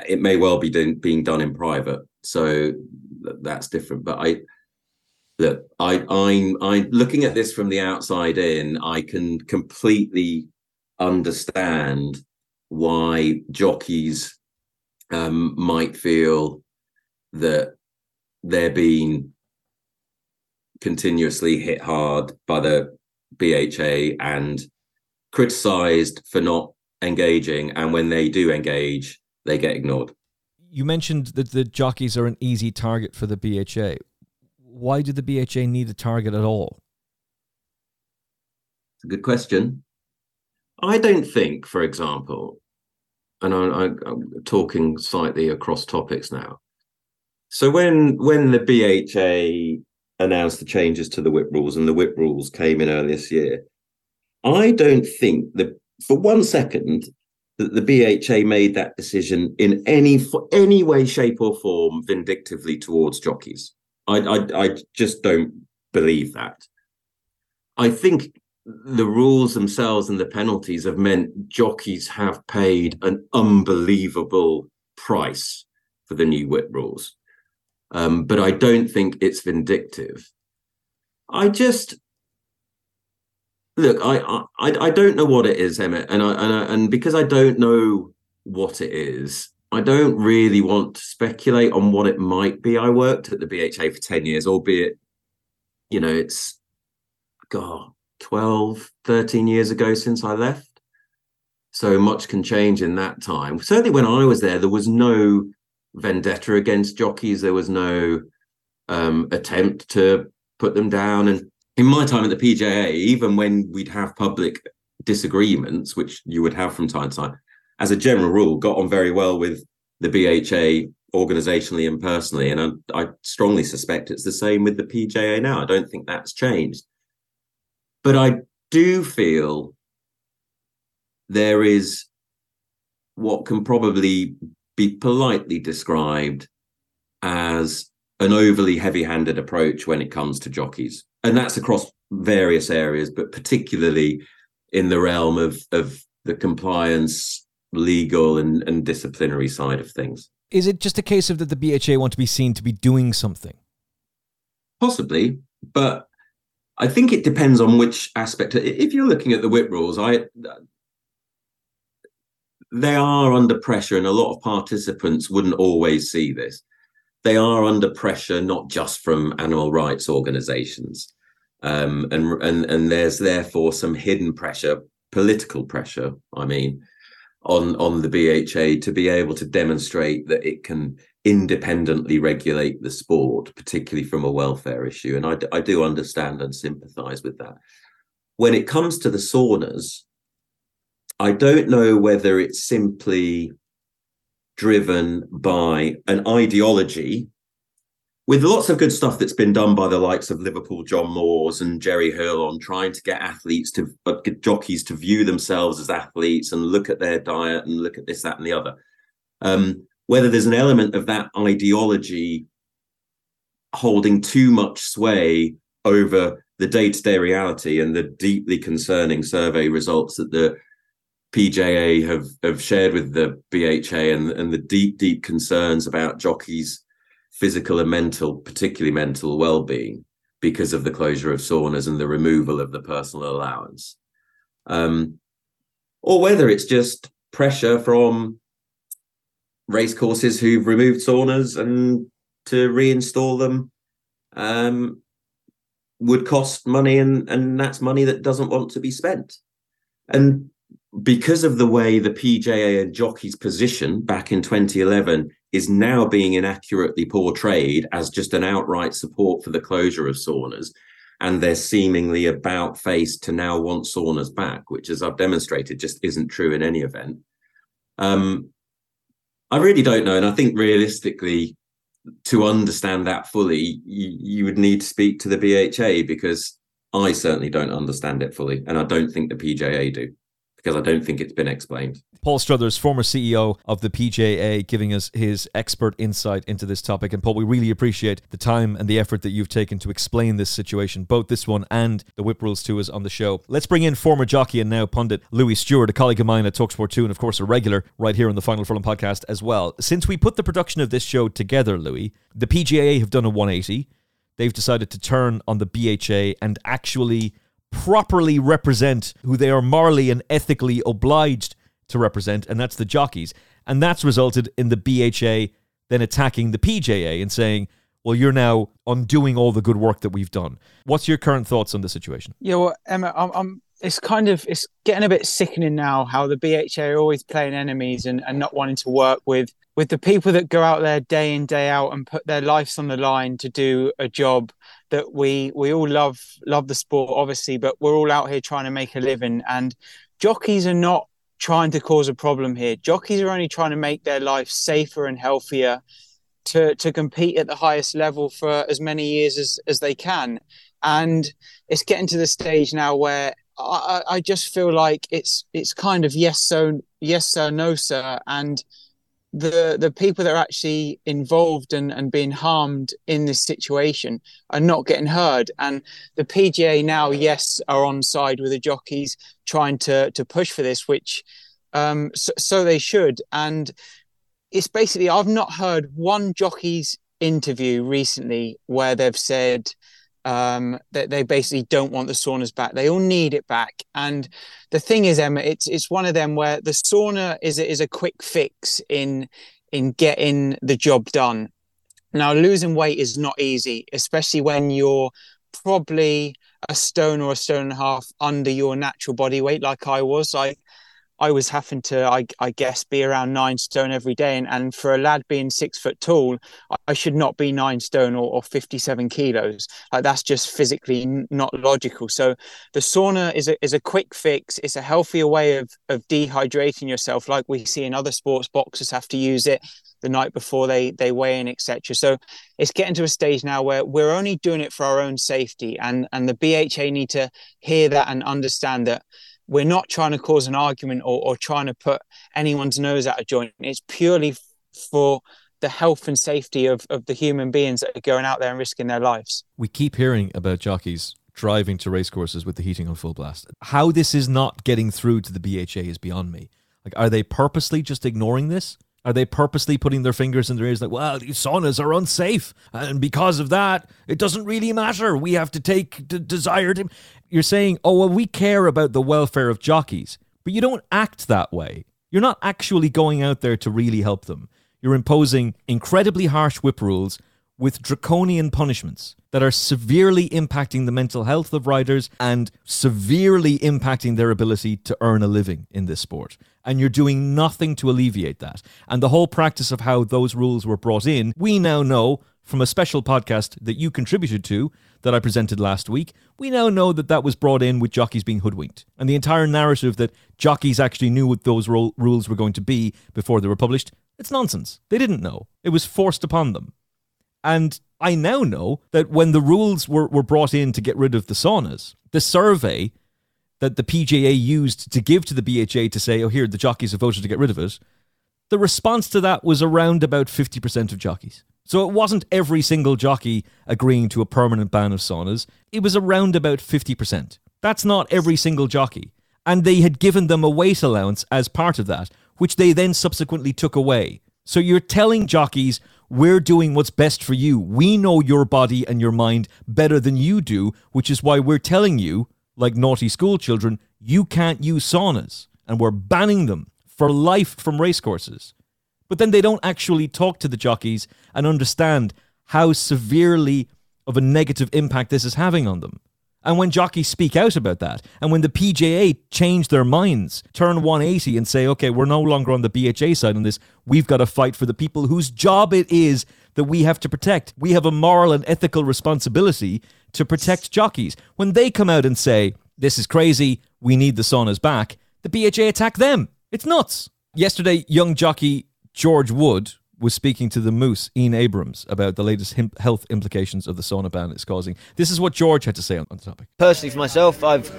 I: it may well be doing, being done in private, so that's different. But I look, I, I'm I'm looking at this from the outside in. I can completely understand why jockeys um, might feel that they're being continuously hit hard by the BHA and criticized for not engaging. And when they do engage, they get ignored.
B: You mentioned that the jockeys are an easy target for the BHA. Why do the BHA need a target at all?
I: It's a good question. I don't think, for example, and I, am talking slightly across topics now. So when when the BHA announced the changes to the whip rules and the whip rules came in earlier this year, I don't think that for one second that the BHA made that decision in any for any way, shape, or form vindictively towards jockeys. I, I, I just don't believe that. I think the rules themselves and the penalties have meant jockeys have paid an unbelievable price for the new whip rules. Um, but I don't think it's vindictive. I just look. I I I don't know what it is, Emmet, and I and I, and because I don't know what it is, I don't really want to speculate on what it might be. I worked at the BHA for 10 years, albeit, you know, it's, God, 12, 13 years ago since I left. So much can change in that time. Certainly when I was there, there was no vendetta against jockeys. There was no um, attempt to put them down. And in my time at the PJA, even when we'd have public disagreements, which you would have from time to time, as a general rule, got on very well with the BHA organizationally and personally. And I, I, strongly suspect it's the same with the PJA now. I don't think that's changed. But I do feel there is what can probably be politely described as an overly heavy handed approach when it comes to jockeys. And that's across various areas, but particularly in the realm of, of the compliance legal and, and disciplinary side of things.
B: Is it just a case of that the BHA want to be seen to be doing something?
I: Possibly, but I think it depends on which aspect. If you're looking at the whip rules, I they are under pressure, and a lot of participants wouldn't always see this. They are under pressure, not just from animal rights organisations, um, and and and there's therefore some hidden pressure, political pressure. I mean, on on the BHA to be able to demonstrate that it can independently regulate the sport, particularly from a welfare issue. And I, I do understand and sympathise with that. When it comes to the saunas, I don't know whether it's simply driven by an ideology with lots of good stuff that's been done by the likes of Liverpool John Moores and Jerry Hill on trying to get athletes to uh, get jockeys to view themselves as athletes and look at their diet and look at this, that, and the other. Um, whether there's an element of that ideology holding too much sway over the day-to-day reality and the deeply concerning survey results that the PJA have have shared with the BHA and, and the deep, deep concerns about jockeys physical and mental, particularly mental well-being, because of the closure of saunas and the removal of the personal allowance, um, or whether it's just pressure from racecourses who've removed saunas and to reinstall them um, would cost money, and and that's money that doesn't want to be spent. And because of the way the PJA and jockeys position back in 2011 is now being inaccurately portrayed as just an outright support for the closure of saunas. And they're seemingly about face to now want saunas back, which, as I've demonstrated, just isn't true in any event. Um, I really don't know. And I think realistically, to understand that fully, you, you would need to speak to the BHA because I certainly don't understand it fully. And I don't think the PJA do. Because I don't think it's been explained.
B: Paul Struthers, former CEO of the PJA, giving us his expert insight into this topic. And Paul, we really appreciate the time and the effort that you've taken to explain this situation, both this one and the whip rules to us on the show. Let's bring in former jockey and now pundit Louis Steward, a colleague of mine at Talksport 2, and of course a regular right here on the Final Furlong podcast as well. Since we put the production of this show together, Louis, the PJA have done a 180. They've decided to turn on the BHA and actually properly represent who they are morally and ethically obliged to represent, and that's the jockeys. And that's resulted in the BHA then attacking the PJA and saying, well, you're now undoing all the good work that we've done. What's your current thoughts on the situation?
J: Yeah, well, Emma, I'm, I'm it's kind of it's getting a bit sickening now how the BHA are always playing enemies and, and not wanting to work with with the people that go out there day in day out and put their lives on the line to do a job that we we all love love the sport obviously but we're all out here trying to make a living. And jockeys are not trying to cause a problem here. Jockeys are only trying to make their life safer and healthier to to compete at the highest level for as many years as as they can. And it's getting to the stage now where I, I just feel like it's it's kind of yes so yes sir no sir. And the the people that are actually involved and, and being harmed in this situation are not getting heard. And the PJA now yes are on side with the jockeys trying to to push for this which um so, so they should. And it's basically I've not heard one jockey's interview recently where they've said um, that they basically don't want the saunas back. They all need it back. And the thing is, Emma, it's it's one of them where the sauna is is a quick fix in in getting the job done. Now, losing weight is not easy, especially when you're probably a stone or a stone and a half under your natural body weight, like I was. I I was having to, I, I, guess, be around nine stone every day. And, and for a lad being six foot tall, I should not be nine stone or, or 57 kilos. Like that's just physically not logical. So the sauna is a, is a quick fix. It's a healthier way of, of dehydrating yourself, like we see in other sports. Boxers have to use it the night before they, they weigh in, etc. So it's getting to a stage now where we're only doing it for our own safety. And, and the BHA need to hear that and understand that we're not trying to cause an argument or, or trying to put anyone's nose out of joint. It's purely for the health and safety of, of the human beings that are going out there and risking their lives.
B: We keep hearing about jockeys driving to racecourses with the heating on full blast. How this is not getting through to the BHA is beyond me. Like, are they purposely just ignoring this? Are they purposely putting their fingers in their ears like, well, these saunas are unsafe, and because of that, it doesn't really matter. We have to take the desired. You're saying, oh, well, we care about the welfare of jockeys, but you don't act that way. You're not actually going out there to really help them. You're imposing incredibly harsh whip rules with draconian punishments that are severely impacting the mental health of riders and severely impacting their ability to earn a living in this sport. And you're doing nothing to alleviate that. And the whole practice of how those rules were brought in, we now know from a special podcast that you contributed to that I presented last week, we now know that that was brought in with jockeys being hoodwinked. And the entire narrative that jockeys actually knew what those ro- rules were going to be before they were published, it's nonsense. They didn't know. It was forced upon them. And I now know that when the rules were, were brought in to get rid of the saunas, the survey that the PJA used to give to the BHA to say, oh, here, the jockeys have voted to get rid of it, the response to that was around about 50% of jockeys. So it wasn't every single jockey agreeing to a permanent ban of saunas, it was around about 50%. That's not every single jockey. And they had given them a weight allowance as part of that, which they then subsequently took away. So you're telling jockeys, we're doing what's best for you. We know your body and your mind better than you do, which is why we're telling you, like naughty school children, you can't use saunas. And we're banning them for life from racecourses. But then they don't actually talk to the jockeys and understand how severely of a negative impact this is having on them. And when jockeys speak out about that, and when the PJA change their minds, turn 180 and say, okay, we're no longer on the BHA side on this, we've got to fight for the people whose job it is that we have to protect. We have a moral and ethical responsibility to protect jockeys. When they come out and say, this is crazy, we need the saunas back, the BHA attack them. It's nuts. Yesterday, young jockey George Wood was speaking to the Moose, Ian Abrams, about the latest him- health implications of the sauna ban it's causing. This is what George had to say on, on the topic.
K: Personally, for myself, I've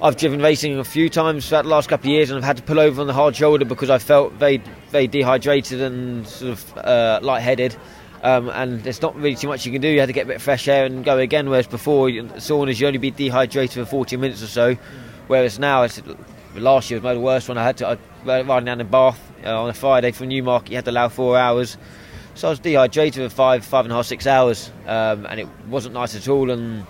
K: I've driven racing a few times throughout the last couple of years, and I've had to pull over on the hard shoulder because I felt very, very dehydrated and sort of uh, lightheaded. Um, and there's not really too much you can do. You had to get a bit of fresh air and go again. Whereas before, saunas you only be dehydrated for 40 minutes or so. Whereas now, last year was my worst one. I had to I, riding down in Bath uh, on a Friday from Newmarket. You had to allow four hours, so I was dehydrated for five, five and a half, six hours, um, and it wasn't nice at all. And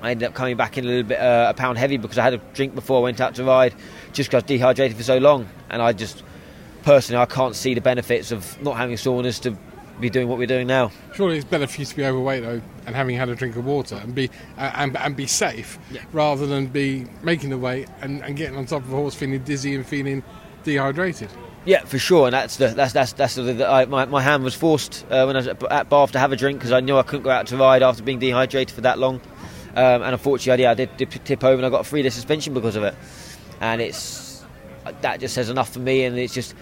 K: I ended up coming back in a little bit uh, a pound heavy because I had a drink before I went out to ride, just because I was dehydrated for so long. And I just personally, I can't see the benefits of not having saunas to be doing what we're doing now.
L: Surely it's better for you to be overweight though, and having had a drink of water and be uh, and, and be safe, yeah. rather than be making the weight and, and getting on top of a horse feeling dizzy and feeling dehydrated.
K: Yeah, for sure, and that's the that's that's that's the, the I, my my hand was forced uh, when I was at, at Bath to have a drink because I knew I couldn't go out to ride after being dehydrated for that long, um, and unfortunately, I, yeah, I did, did tip over and I got a three day suspension because of it, and it's that just says enough for me, and it's just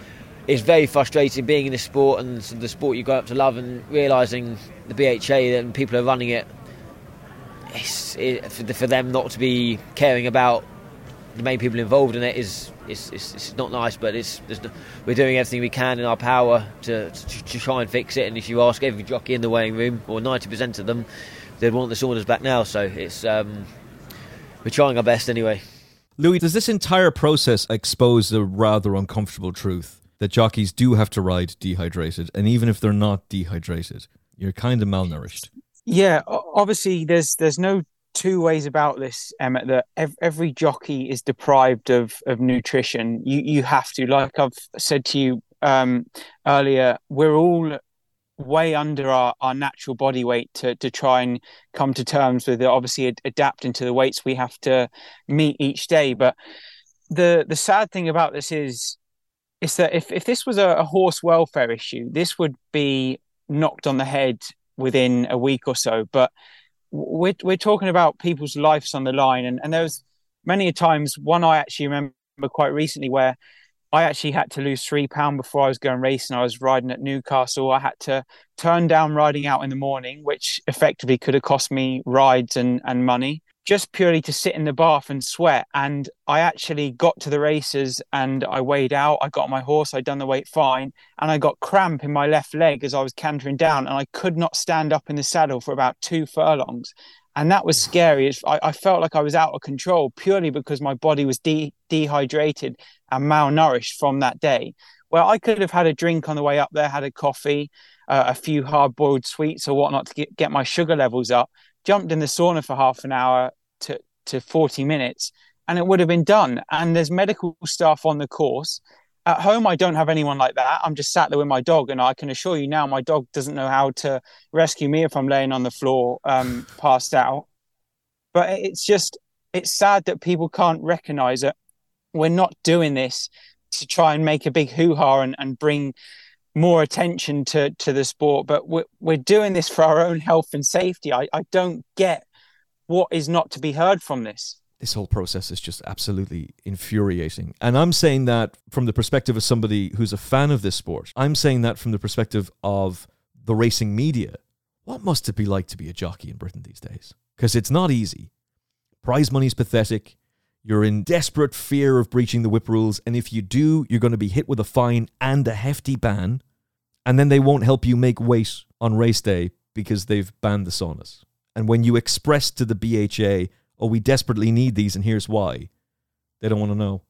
K: it's very frustrating being in this sport and the sport you grow up to love and realising the BHA and people are running it. It's, it, for, them not to be caring about the main people involved in it is it's, it's, it's not nice, but it's, we're doing everything we can in our power to, to, to, try and fix it. And if you ask every jockey in the weighing room, or 90% of them, they'd want the saunas back now. So it's um, we're trying our best anyway.
B: Louis, does this entire process expose the rather uncomfortable truth? that jockeys do have to ride dehydrated, and even if they're not dehydrated, you're kind of malnourished.
J: Yeah, obviously, there's there's no two ways about this, Emmet. That every jockey is deprived of of nutrition. You you have to, like I've said to you um, earlier, we're all way under our, our natural body weight to to try and come to terms with it. Obviously, ad- adapting to the weights we have to meet each day, but the the sad thing about this is is that if, if this was a, a, horse welfare issue, this would be knocked on the head within a week or so. But we're, we're talking about people's lives on the line. And, and there was many times, one I actually remember quite recently where I actually had to lose three pounds before I was going racing. I was riding at Newcastle. I had to turn down riding out in the morning, which effectively could have cost me rides and, and money just purely to sit in the bath and sweat. And I actually got to the races and I weighed out. I got my horse, I'd done the weight fine, and I got cramp in my left leg as I was cantering down, and I could not stand up in the saddle for about two furlongs. And that was scary. I, I felt like I was out of control purely because my body was de- dehydrated and malnourished from that day. Well, I could have had a drink on the way up there, had a coffee, uh, a few hard boiled sweets or whatnot to get, get my sugar levels up jumped in the sauna for half an hour, to, to 40 minutes and it would have been done. And there's medical staff on the course. At home, I don't have anyone like that. I'm just sat there with my dog, and I can assure you now, my dog doesn't know how to rescue me if I'm laying on the floor, um, passed out. But it's just, it's sad that people can't recognize it. we're not doing this to try and make a big hoo ha and, and bring more attention to, to the sport, but we're, we're doing this for our own health and safety. I, I don't get what is not to be heard from this?
B: This whole process is just absolutely infuriating. And I'm saying that from the perspective of somebody who's a fan of this sport. I'm saying that from the perspective of the racing media. What must it be like to be a jockey in Britain these days? Because it's not easy. Prize money's pathetic. You're in desperate fear of breaching the whip rules. And if you do, you're going to be hit with a fine and a hefty ban. And then they won't help you make weight on race day because they've banned the saunas. And when you express to the BHA, oh, we desperately need these and here's why, they don't want to know.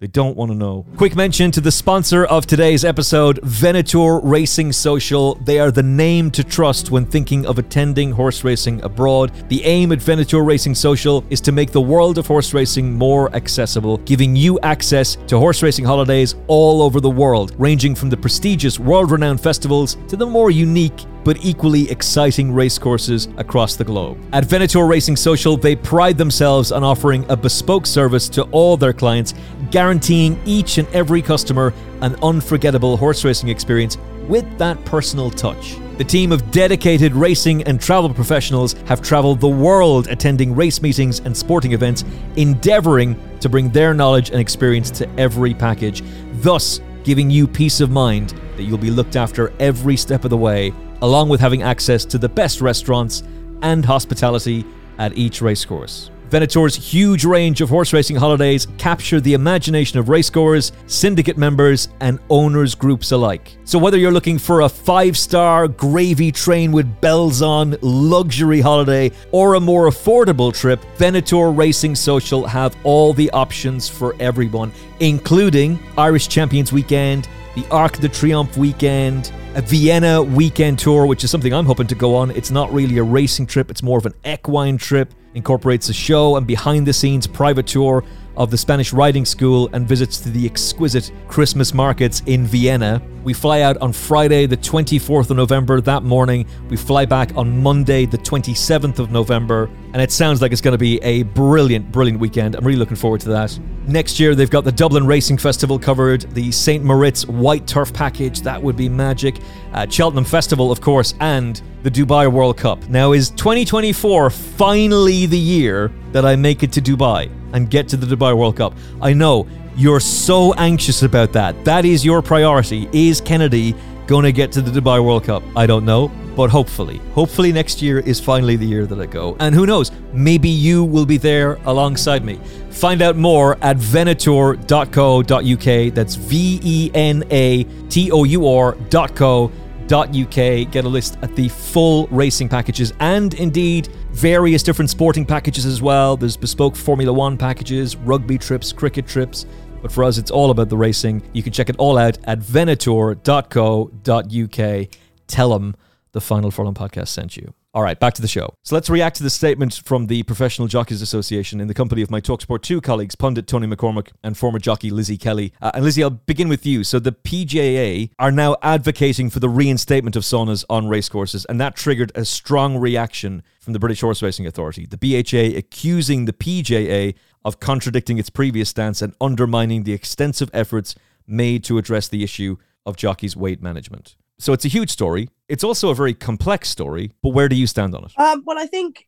B: They don't want to know. Quick mention to the sponsor of today's episode, Venatour Racing Social. They are the name to trust when thinking of attending horse racing abroad. The aim at Venatour Racing Social is to make the world of horse racing more accessible, giving you access to horse racing holidays all over the world, ranging from the prestigious world renowned festivals to the more unique but equally exciting racecourses across the globe. At Venatour Racing Social, they pride themselves on offering a bespoke service to all their clients, guaranteeing each and every customer an unforgettable horse racing experience with that personal touch. The team of dedicated racing and travel professionals have traveled the world attending race meetings and sporting events, endeavoring to bring their knowledge and experience to every package, thus giving you peace of mind that you'll be looked after every step of the way along with having access to the best restaurants and hospitality at each racecourse. Venatour's huge range of horse racing holidays capture the imagination of racegoers, syndicate members, and owners groups alike. So, whether you're looking for a five star gravy train with bells on luxury holiday or a more affordable trip, Venatour Racing Social have all the options for everyone, including Irish Champions Weekend, the Arc de Triomphe weekend, a Vienna weekend tour, which is something I'm hoping to go on. It's not really a racing trip, it's more of an equine trip. Incorporates a show and behind the scenes private tour of the Spanish riding school and visits to the exquisite Christmas markets in Vienna. We fly out on Friday, the 24th of November that morning. We fly back on Monday, the 27th of November. And it sounds like it's going to be a brilliant, brilliant weekend. I'm really looking forward to that. Next year, they've got the Dublin Racing Festival covered, the St. Moritz White Turf Package. That would be magic. Uh, Cheltenham Festival, of course, and the Dubai World Cup. Now, is 2024 finally the year that I make it to Dubai and get to the Dubai World Cup? I know you're so anxious about that. That is your priority. Is Kennedy going to get to the Dubai World Cup? I don't know, but hopefully. Hopefully next year is finally the year that I go. And who knows, maybe you will be there alongside me. Find out more at venatour.co.uk. That's V E N A T O U R.co.uk. Get a list at the full racing packages and indeed various different sporting packages as well. There's bespoke Formula One packages, rugby trips, cricket trips. But for us, it's all about the racing. You can check it all out at venatour.co.uk. Tell them the Final Furlong podcast sent you. All right, back to the show. So let's react to the statement from the Professional Jockeys Association in the company of my Talksport 2 colleagues, pundit Tony McCormack and former jockey Lizzie Kelly. Uh, and Lizzie, I'll begin with you. So the PJA are now advocating for the reinstatement of saunas on racecourses, and that triggered a strong reaction from the British Horse Racing Authority. The BHA accusing the PJA of contradicting its previous stance and undermining the extensive efforts made to address the issue of jockeys' weight management. So it's a huge story. It's also a very complex story, but where do you stand on it?
M: Um, well, I think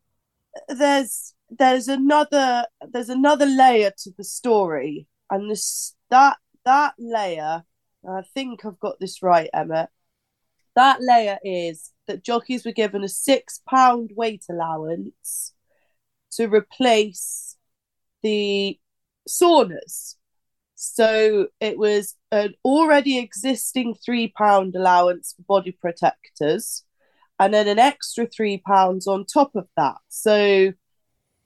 M: there's there's another there's another layer to the story, and this that that layer. I think I've got this right, Emma. That layer is that jockeys were given a six pound weight allowance to replace the saunas. So it was an already existing three pound allowance for body protectors, and then an extra three pounds on top of that. So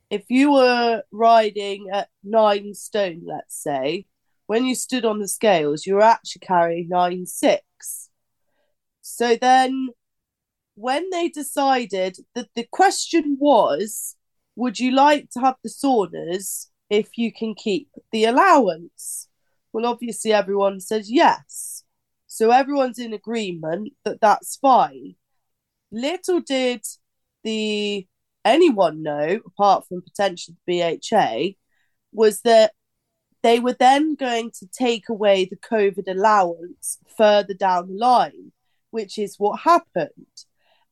M: if you were riding at nine stone, let's say, when you stood on the scales, you were actually carrying nine six. So then when they decided that the question was, would you like to have the saunas if you can keep the allowance? Well, obviously, everyone says yes. So everyone's in agreement that that's fine. Little did the anyone know, apart from potentially the BHA, was that they were then going to take away the COVID allowance further down the line, which is what happened.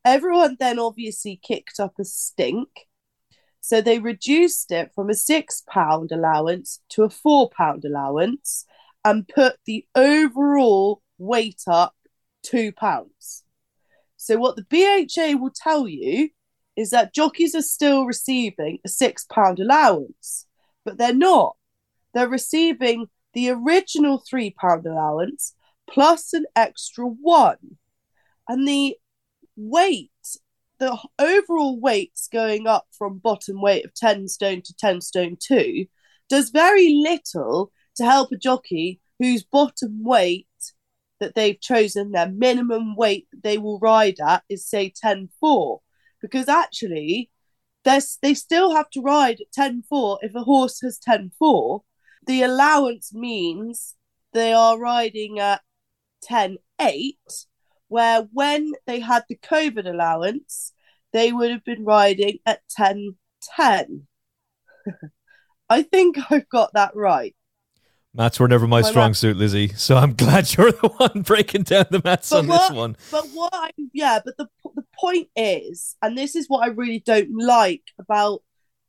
M: Everyone then obviously kicked up a stink so they reduced it from a six pound allowance to a four pound allowance and put the overall weight up two pounds. So what the BHA will tell you is that jockeys are still receiving a six pound allowance, but they're not. They're receiving the original three pound allowance plus an extra one. And the weight the overall weights going up from bottom weight of 10 stone to 10 stone 2 does very little to help a jockey whose bottom weight that they've chosen their minimum weight that they will ride at is say 10 4 because actually they still have to ride at 10 4 if a horse has 10 4 the allowance means they are riding at 10 8 where when they had the COVID allowance, they would have been riding at 10 10. I think I've got that right.
B: Maths were never my, my strong math- suit, Lizzie. So I'm glad you're the one breaking down the maths but on
M: what,
B: this one.
M: But what I yeah, but the the point is, and this is what I really don't like about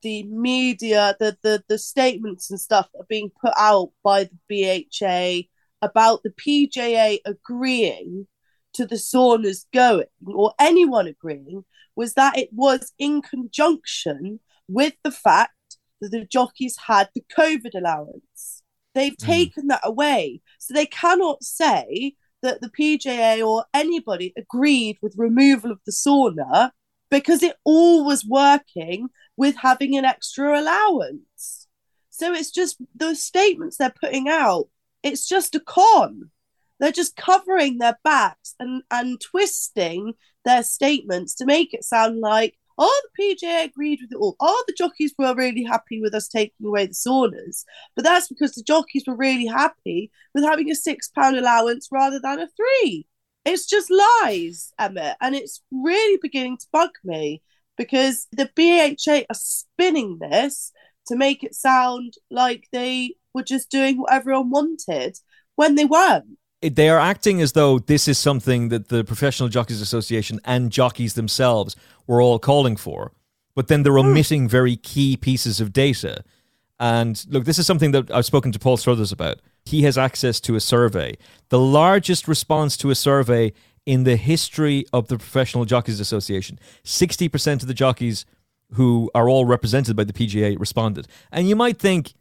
M: the media, the the the statements and stuff that are being put out by the BHA about the PJA agreeing to the saunas going, or anyone agreeing, was that it was in conjunction with the fact that the jockeys had the COVID allowance. They've hmm. taken that away. So they cannot say that the PJA or anybody agreed with removal of the sauna because it all was working with having an extra allowance. So it's just those statements they're putting out, it's just a con. They're just covering their backs and, and twisting their statements to make it sound like, oh, the PJ agreed with it all. Oh, the jockeys were really happy with us taking away the saunas. But that's because the jockeys were really happy with having a six pound allowance rather than a three. It's just lies, Emmet. And it's really beginning to bug me because the BHA are spinning this to make it sound like they were just doing what everyone wanted when they weren't
B: they are acting as though this is something that the Professional Jockeys Association and jockeys themselves were all calling for. But then they're omitting hmm. very key pieces of data. And look, this is something that I've spoken to Paul Struthers about. He has access to a survey, the largest response to a survey in the history of the Professional Jockeys Association. 60% of the jockeys who are all represented by the PJA responded. And you might think,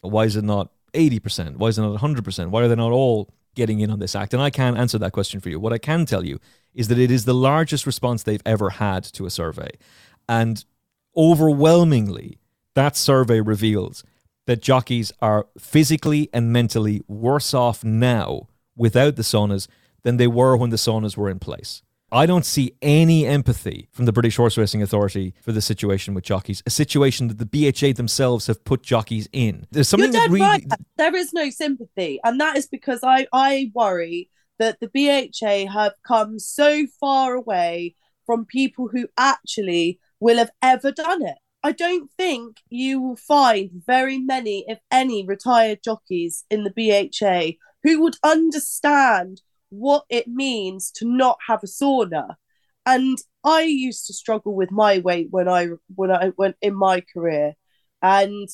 B: why is it not 80%? Why is it not 100%? Why are they not all getting in on this act? And I can't answer that question for you. What I can tell you is that it is the largest response they've ever had to a survey. And overwhelmingly, that survey reveals that jockeys are physically and mentally worse off now without the saunas than they were when the saunas were in place. I don't see any empathy from the British Horse Racing Authority for the situation with jockeys, a situation that the BHA themselves have put jockeys in. There's something
M: You're
B: that
M: dead
B: really.
M: right. There is no sympathy, and that is because I I worry that the BHA have come so far away from people who actually will have ever done it. I don't think you will find very many, if any, retired jockeys in the BHA who would understand what it means to not have a sauna. And I used to struggle with my weight when I when I went in my career, and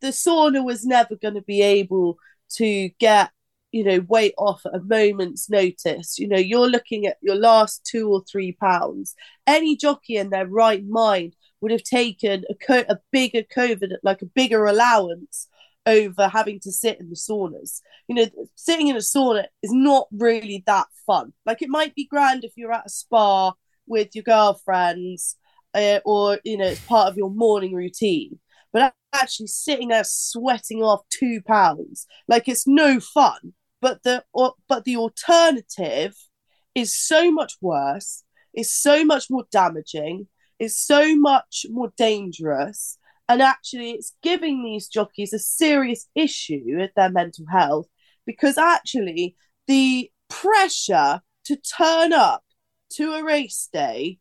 M: the sauna was never going to be able to get you know weight off at a moment's notice. You know, you're looking at your last two or three pounds. Any jockey in their right mind would have taken a, co- a bigger COVID, like a bigger allowance over having to sit in the saunas. You know, sitting in a sauna is not really that fun. Like it might be grand if you're at a spa with your girlfriends, uh, or you know, it's part of your morning routine. But actually, sitting there sweating off two pounds, like it's no fun. But the or, but the alternative is so much worse. Is so much more damaging. Is so much more dangerous and actually it's giving these jockeys a serious issue with their mental health because actually the pressure to turn up to a race day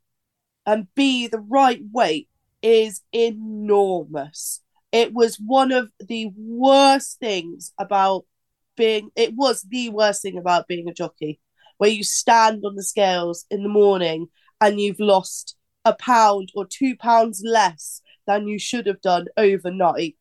M: and be the right weight is enormous. It was one of the worst things about being it was the worst thing about being a jockey where you stand on the scales in the morning and you've lost a pound or two pounds less than you should have done overnight.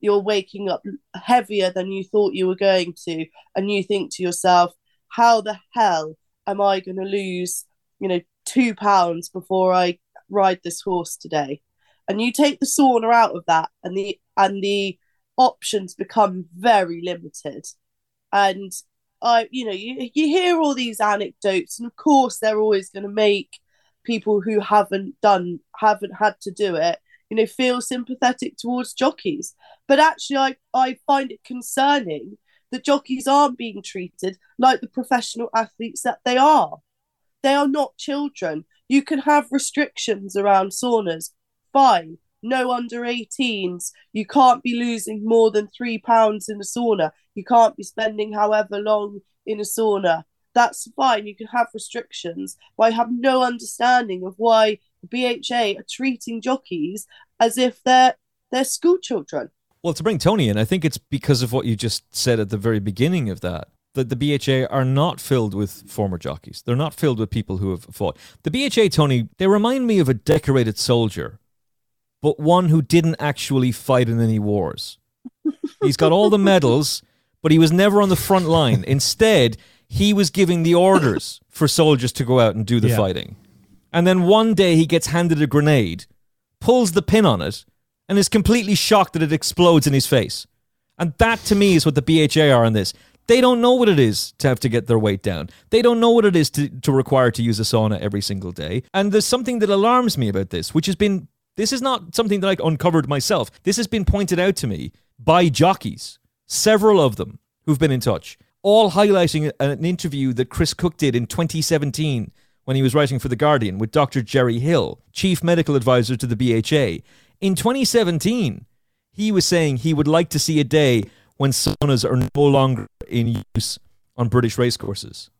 M: You're waking up heavier than you thought you were going to, and you think to yourself, how the hell am I going to lose, you know, two pounds before I ride this horse today? And you take the sauna out of that, and the and the options become very limited. And I, you know, you you hear all these anecdotes, and of course they're always going to make people who haven't done haven't had to do it you know, feel sympathetic towards jockeys. But actually, I, I find it concerning that jockeys aren't being treated like the professional athletes that they are. They are not children. You can have restrictions around saunas, fine. No under 18s. You can't be losing more than three pounds in a sauna. You can't be spending however long in a sauna. That's fine. You can have restrictions. But I have no understanding of why the BHA are treating jockeys as if they're they're school children.
B: Well, to bring Tony in, I think it's because of what you just said at the very beginning of that. That the BHA are not filled with former jockeys. They're not filled with people who have fought. The BHA, Tony, they remind me of a decorated soldier, but one who didn't actually fight in any wars. He's got all the medals, but he was never on the front line. Instead, he was giving the orders for soldiers to go out and do the
N: Yeah.
B: fighting. And then one day he gets handed a grenade, pulls the pin on it, and is completely shocked that it explodes in his face. And that to me is what the BHA are on this. They don't know what it is to have to get their weight down. They don't know what it is to, to require to use a sauna every single day. And there's something that alarms me about this, which has been this is not something that I uncovered myself. This has been pointed out to me by jockeys, several of them who've been in touch, all highlighting an interview that Chris Cook did in 2017 when he was writing for The Guardian with Dr. Jerry Hill, chief medical advisor to the BHA. In 2017, he was saying he would like to see a day when saunas are no longer in use on British racecourses.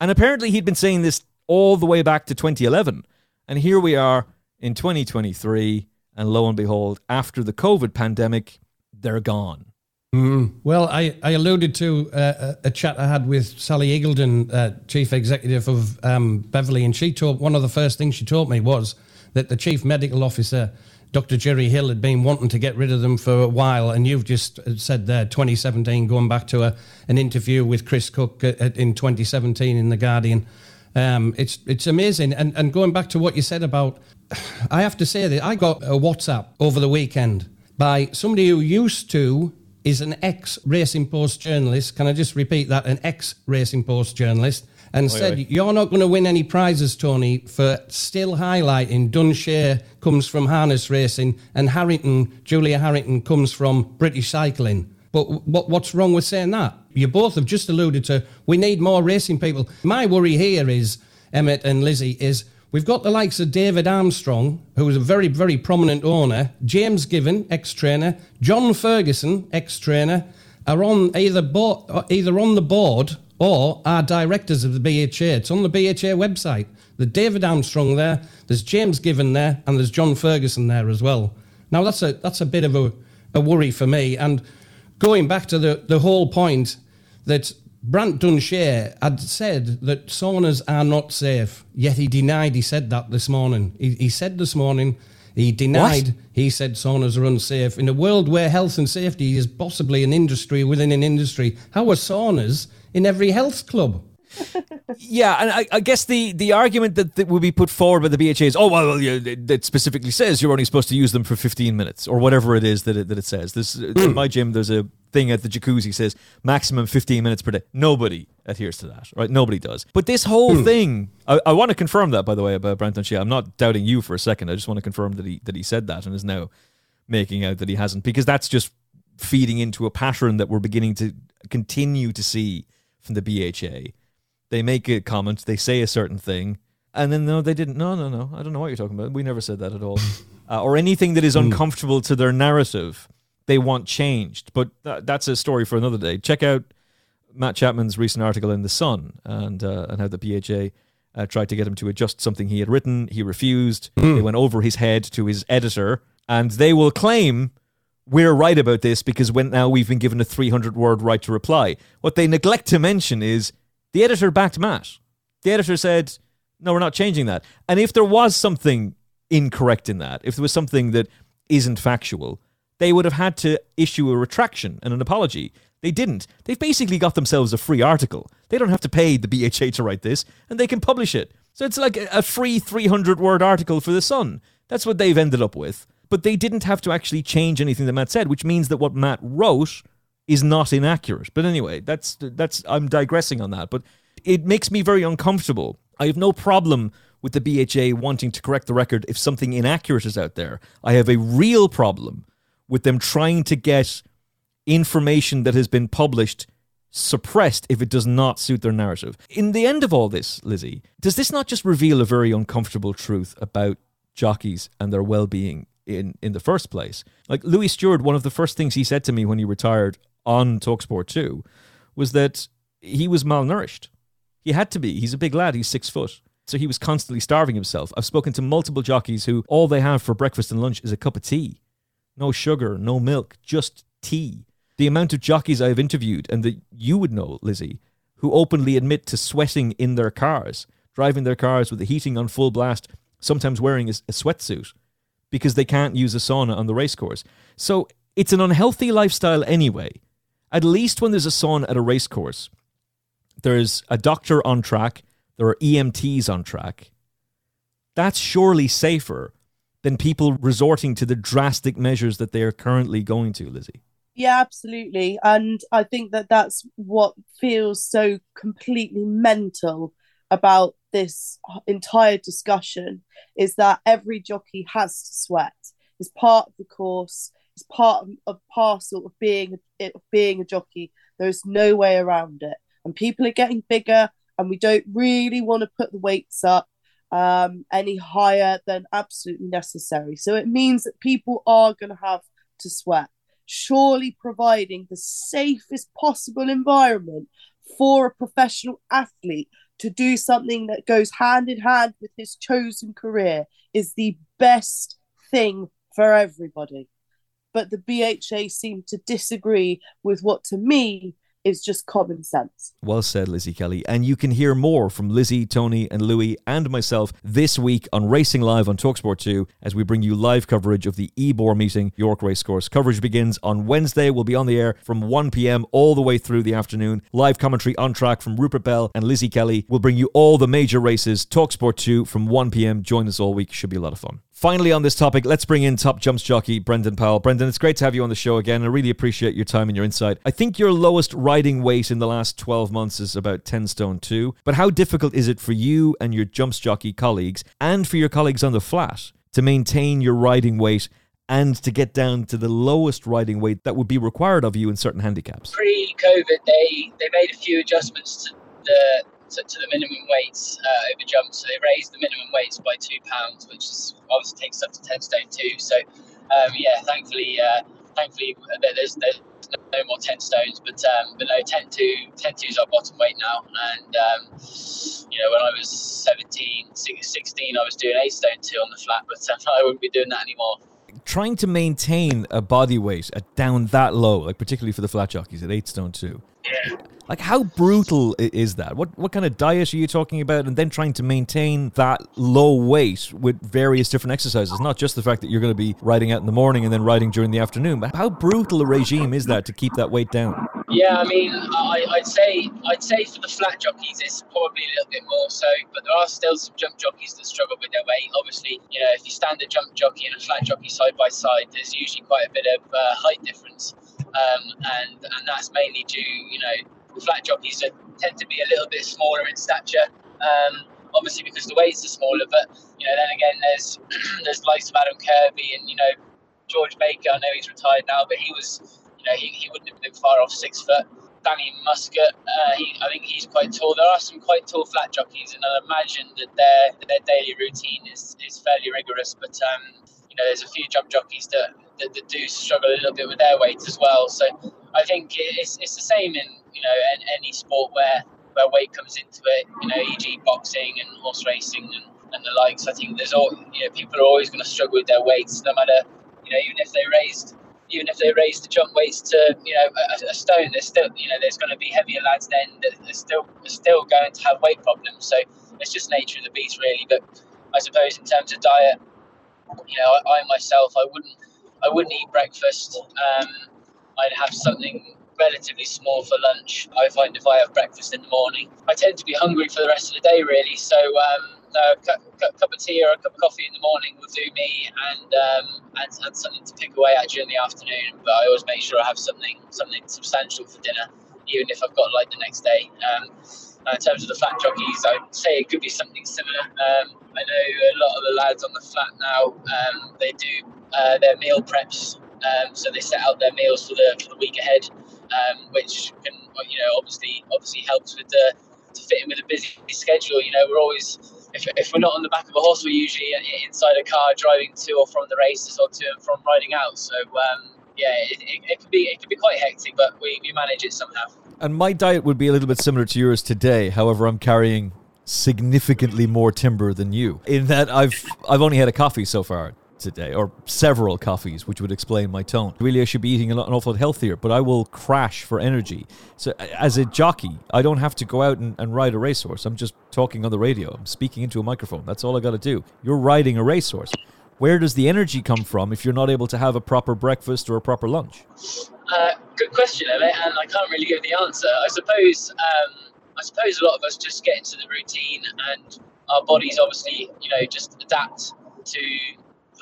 B: And apparently, he'd been saying this all the way back to 2011. And here we are in 2023, and lo and behold, after the COVID pandemic, they're gone.
N: Mm. Well, I, I alluded to uh, a chat I had with Sally Iggulden, uh, chief executive of um, Beverley, and she told one of the first things she told me was that the chief medical officer, Dr. Jerry Hill, had been wanting to get rid of them for a while, and you've just said there 2017, going back to a, an interview with Chris Cook uh, in 2017 in the Guardian. Um, it's it's amazing, and and going back to what you said about, I have to say that I got a WhatsApp over the weekend by somebody who used to is an ex Racing Post journalist. Can I just repeat that? An ex Racing Post journalist. And said, You're not going to win any prizes, Tony, for still highlighting Dunshea comes from harness racing and Harrington, Julia Harrington, comes from British cycling. But what, what's wrong with saying that? You both have just alluded to we need more racing people. My worry here is, Emmet and Lizzie, is We've got the likes of David Armstrong, who is a very, very prominent owner, James Given, ex-trainer, John Ferguson, ex-trainer, are on either bo- uh, either on the board or are directors of the BHA. It's on the BHA website. There's David Armstrong there, there's James Given there, and there's John Ferguson there as well. Now that's a that's a bit of a, a worry for me. And going back to the, the whole point that Brant Dunshea had said that saunas are not safe, yet he denied he said that this morning. He, he said this morning he denied what? he said saunas are unsafe. In a world where health and safety is possibly an industry within an industry, how are saunas in every health club?
B: yeah, and I, I, guess the, the argument that, that would be put forward by the BHA is, oh, well, well yeah, that specifically says you're only supposed to use them for 15 minutes or whatever it is that it, that it says. This mm. In my gym, there's a thing at the jacuzzi says maximum 15 minutes per day. Nobody adheres to that, right? Nobody does. But this whole mm. thing, I, I, want to confirm that, by the way, about Brant Dunshea. I'm not doubting you for a second. I just want to confirm that he, that he said that and is now making out that he hasn't, because that's just feeding into a pattern that we're beginning to continue to see from the BHA they make a comment, they say a certain thing, and then no, they didn't. No, no, no. I don't know what you're talking about. We never said that at all. uh, or anything that is hmm. uncomfortable to their narrative, they want changed. But th- that's a story for another day. Check out Matt Chapman's recent article in the Sun and uh, and how the BHA. uh, tried to get him to adjust something he had written. He refused. Mm. They went over his head to his editor, and they will claim we're right about this because when now we've been given a 300 word right to reply. What they neglect to mention is the editor backed Matt. The editor said, no, we're not changing that. And if there was something incorrect in that, if there was something that isn't factual, they would have had to issue a retraction and an apology. They didn't. They've basically got themselves a free article. They don't have to pay the BHA to write this, and they can publish it. So it's like a free 300 word article for The Sun. That's what they've ended up with. But they didn't have to actually change anything that Matt said, which means that what Matt wrote is not inaccurate. But anyway, that's that's I'm digressing on that, but it makes me very uncomfortable. I have no problem with the BHA wanting to correct the record if something inaccurate is out there. I have a real problem with them trying to get information that has been published suppressed if it does not suit their narrative. In the end of all this, Lizzie, does this not just reveal a very uncomfortable truth about jockeys and their well-being in in the first place? Like Louis Steward, one of the first things he said to me when he retired on Talksport 2 was that he was malnourished. He had to be. He's a big lad. He's six foot. So he was constantly starving himself. I've spoken to multiple jockeys who all they have for breakfast and lunch is a cup of tea. No sugar, no milk, just tea. The amount of jockeys I've interviewed, and that you would know, Lizzie, who openly admit to sweating in their cars, driving their cars with the heating on full blast, sometimes wearing a, a sweatsuit because they can't use a sauna on the racecourse. So it's an unhealthy lifestyle anyway at least when there's a sauna at a racecourse, there's a doctor on track, there are EMTs on track. That's surely safer than people resorting to the drastic measures that they are currently going to, Lizzie.
M: Yeah, absolutely. And I think that that's what feels so completely mental about this entire discussion is that every jockey has to sweat. It's part of the course. It's part of parcel of being of being a jockey. There's no way around it. And people are getting bigger, and we don't really want to put the weights up um, any higher than absolutely necessary. So it means that people are going to have to sweat. Surely providing the safest possible environment for a professional athlete to do something that goes hand in hand with his chosen career is the best thing for everybody. But the BHA seem to disagree with what to me is just common sense.
B: Well said, Lizzie Kelly. And you can hear more from Lizzie, Tony, and Louis and myself this week on Racing Live on Talksport 2 as we bring you live coverage of the Ebor meeting, York Racecourse. Coverage begins on Wednesday. We'll be on the air from 1 p.m. all the way through the afternoon. Live commentary on track from Rupert Bell and Lizzie Kelly. We'll bring you all the major races. Talksport 2 from 1 p.m. Join us all week. Should be a lot of fun. Finally, on this topic, let's bring in top jumps jockey Brendan Powell. Brendan, it's great to have you on the show again. I really appreciate your time and your insight. I think your lowest riding weight in the last 12 months is about 10 stone 2. But how difficult is it for you and your jumps jockey colleagues and for your colleagues on the flat to maintain your riding weight and to get down to the lowest riding weight that would be required of you in certain handicaps?
O: Pre COVID, they, they made a few adjustments to the to, to the minimum weights uh, over jumps. So they raised the minimum weights by two pounds, which is obviously takes up to ten stone two. So um, yeah, thankfully, uh, thankfully there's there's no more ten stones, but um, but no 10 2, 10 2 is our bottom weight now. And um, you know when I was 17, 16, I was doing eight stone two on the flat, but I wouldn't be doing that anymore
B: trying to maintain a body weight at down that low, like particularly for the flat jockeys at eight stone two. Like how brutal is that? What what kind of diet are you talking about? And then trying to maintain that low weight with various different exercises, not just the fact that you're going to be riding out in the morning and then riding during the afternoon. But how brutal a regime is that to keep that weight down?
O: Yeah, I mean, I, would say I'd say for the flat jockeys, it's probably a little bit more so. But there are still some jump jockeys that struggle with their weight. Obviously, you know, if you stand a jump jockey and a flat jockey side by side, there's usually quite a bit of uh, height difference, um, and and that's mainly due, you know flat jockeys are, tend to be a little bit smaller in stature. Um, obviously because the weights are smaller, but you know, then again, there's there's likes of Adam Kirby and you know George Baker. I know he's retired now, but he was, you know, he, he wouldn't have been far off six foot. Danny Muscutt, uh, he, I think he's quite tall. There are some quite tall flat jockeys, and I imagine that their their daily routine is, is fairly rigorous. But um, you know, there's a few jump jockeys that, that, that do struggle a little bit with their weight as well. So I think it's it's the same in you know any sport where where weight comes into it. You know, e.g. boxing and horse racing and, and the likes. I think there's all you know people are always going to struggle with their weights, no matter you know even if they raised even if they raise the jump weights to you know a, a, stone, there's still you know there's going to be heavier lads then that are still are still going to have weight problems. So it's just nature of the beast, really. But I suppose in terms of diet, you know, I, I myself I wouldn't I wouldn't eat breakfast. Um, I'd have something relatively small for lunch. I find if I have breakfast in the morning, I tend to be hungry for the rest of the day, really. So um, a cup, cup, of tea or a cup of coffee in the morning will do me, and, um, and and something to pick away at during the afternoon. But I always make sure I have something something substantial for dinner, even if I've got like the next day. Um, in terms of the flat jockeys, I'd say it could be something similar. Um, I know a lot of the lads on the flat now. Um, they do uh, their meal preps, um, so they set out their meals for the for the week ahead um, which can you know obviously obviously helps with the to fit in with a busy schedule. You know, we're always if, if we're not on the back of a horse, we're usually inside a car driving to or from the races or to and from riding out. So um, yeah, it, it, it, could be it could be quite hectic, but we, we manage it somehow.
B: And my diet would be a little bit similar to yours today. However, I'm carrying significantly more timber than you in that I've I've only had a coffee so far today, or several coffees, which would explain my tone. Really, I should be eating a lot, an awful lot healthier, but I will crash for energy. So, as a jockey, I don't have to go out and, and ride a racehorse. I'm just talking on the radio. I'm speaking into a microphone. That's all I got to do. You're riding a racehorse. Where does the energy come from if you're not able to have a proper breakfast or a proper lunch?
O: Uh, good question, Emmet, and I can't really give the answer. I suppose um, I suppose a lot of us just get into the routine, and our bodies obviously, you know, just adapt to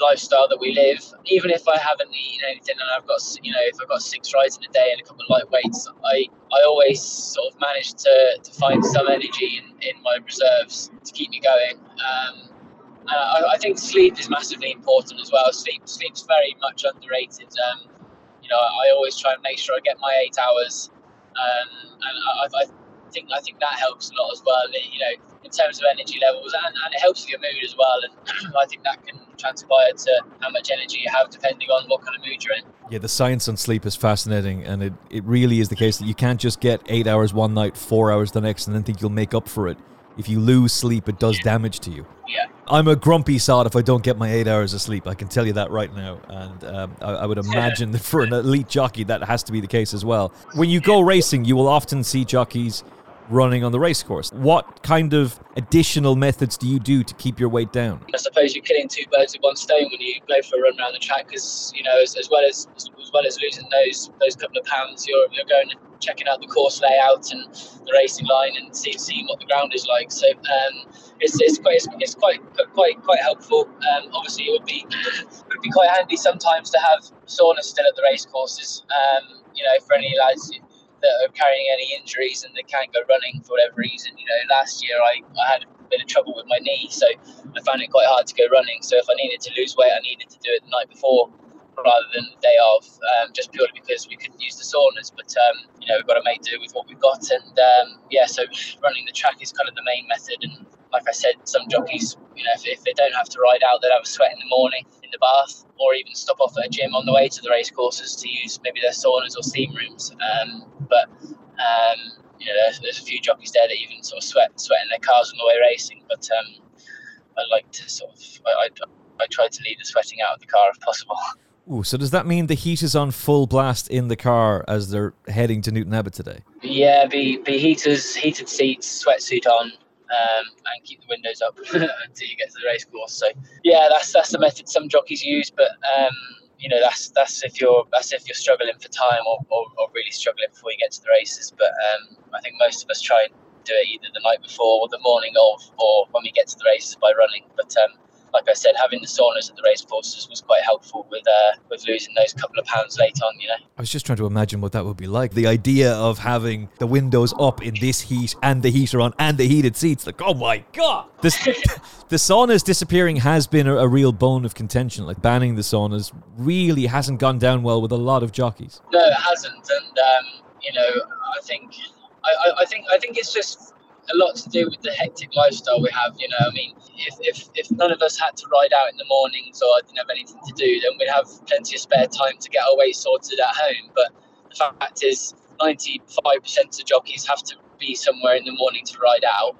O: lifestyle that we live. Even if I haven't eaten anything and I've got, you know, if I've got six rides in a day and a couple of light weights, I, I always sort of manage to, to find some energy in, in my reserves to keep me going. Um, I, I, think sleep is massively important as well. Sleep sleep's very much underrated. Um, you know, I always try and make sure I get my eight hours, um, and I, I, think I think that helps a lot as well. You know, in terms of energy levels, and, and it helps with your mood as well. And I think that can transpire to how much energy you have depending on what kind of mood you're in.
B: Yeah, the science on sleep is fascinating, and it, it really is the case that you can't just get eight hours one night, four hours the next, and then think you'll make up for it. If you lose sleep, it does damage to you.
O: Yeah.
B: I'm a grumpy sod if I don't get my eight hours of sleep. I can tell you that right now. And um, I, I, would imagine that for an elite jockey, that has to be the case as well. When you go racing, you will often see jockeys running on the racecourse. What kind of additional methods do you do to keep your weight down?
O: I suppose you're killing two birds with one stone when you go for a run around the track because you know as, as, well as as well as losing those those couple of pounds, you're you're going checking out the course layout and the racing line and see, seeing what the ground is like. So um, it's, it's quite it's, it's, quite quite quite helpful. Um, obviously, it would be it would be quite handy sometimes to have saunas still at the race courses. Um, you know, for any lads that are carrying any injuries and they can't go running for whatever reason. You know, last year I, I had a bit of trouble with my knee, so I found it quite hard to go running. So if I needed to lose weight, I needed to do it the night before rather than the day of, um, just purely because we couldn't use the saunas. But um, you know, we've got to make do with what we've got, and um, yeah, so running the track is kind of the main method. And like I said, some jockeys, you know, if, if they don't have to ride out, they'll have a sweat in the morning in the bath, or even stop off at a gym on the way to the race courses to use maybe their saunas or steam rooms. Um, but um, you know, there's, there's, a few jockeys there that even sort of sweat sweat in their cars on the way racing. But um, I like to sort of I, I, I try to leave the sweating out of the car if possible.
B: Ooh, so does that mean the heat is on full blast in the car as they're heading to Newton Abbot today?
O: Yeah, be be heaters, heated seats, sweatsuit on, um, and keep the windows up until you get to the race course. So yeah, that's that's the method some jockeys use, but um, you know that's that's if you're that's if you're struggling for time or, or, or really struggling before you get to the races. But um, I think most of us try and do it either the night before or the morning of, or when we get to the races by running. But um, like I said, having the saunas at the race courses was quite helpful with uh, with losing those couple of pounds late on. You know,
B: I was just trying to imagine what that would be like. The idea of having the windows up in this heat and the heater on and the heated seats. Like, oh my god, this the saunas disappearing has been a, a, real bone of contention. Like banning the saunas really hasn't gone down well with a lot of jockeys.
O: No, it hasn't, and um, you know, I think I, I think I think it's just a lot to do with the hectic lifestyle we have. You know, I mean, if, if, if none of us had to ride out in the mornings or didn't have anything to do, then we'd have plenty of spare time to get our weight sorted at home. But the fact is, 95% of jockeys have to be somewhere in the morning to ride out.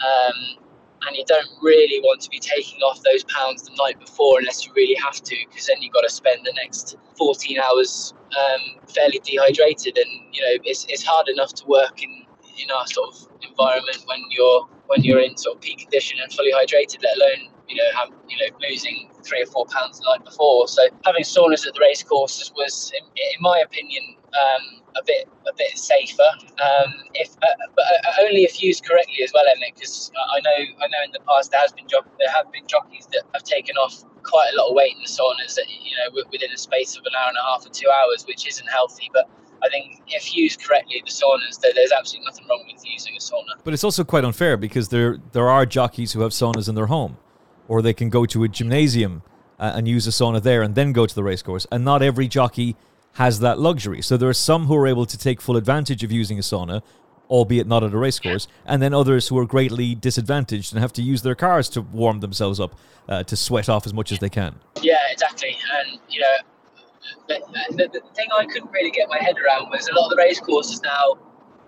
O: Um, and you don't really want to be taking off those pounds the night before unless you really have to, because then you've got to spend the next 14 hours um, fairly dehydrated. And, you know, it's, it's hard enough to work in in our sort of environment when you're when you're in sort of peak condition and fully hydrated, let alone you know have you know losing three or four pounds the night before. So having saunas at the race courses was, in, in my opinion, um, a bit a bit safer. Um, if uh, but uh, only if used correctly as well, Emmet, because I know I know in the past there has been jo- there have been jockeys that have taken off quite a lot of weight in the saunas that you know within a space of an hour and a half or two hours, which isn't healthy. But I think if used correctly, the saunas, there's absolutely nothing wrong with using a sauna.
B: But it's also quite unfair because there there are jockeys who have saunas in their home, or they can go to a gymnasium uh, and use a sauna there and then go to the racecourse. And not every jockey has that luxury. So there are some who are able to take full advantage of using a sauna, albeit not at a racecourse, and then others who are greatly disadvantaged and have to use their cars to warm themselves up, uh, to sweat off as much as they can.
O: Yeah, exactly. And, you know, the, the, the, thing I couldn't really get my head around was a lot of the race courses now,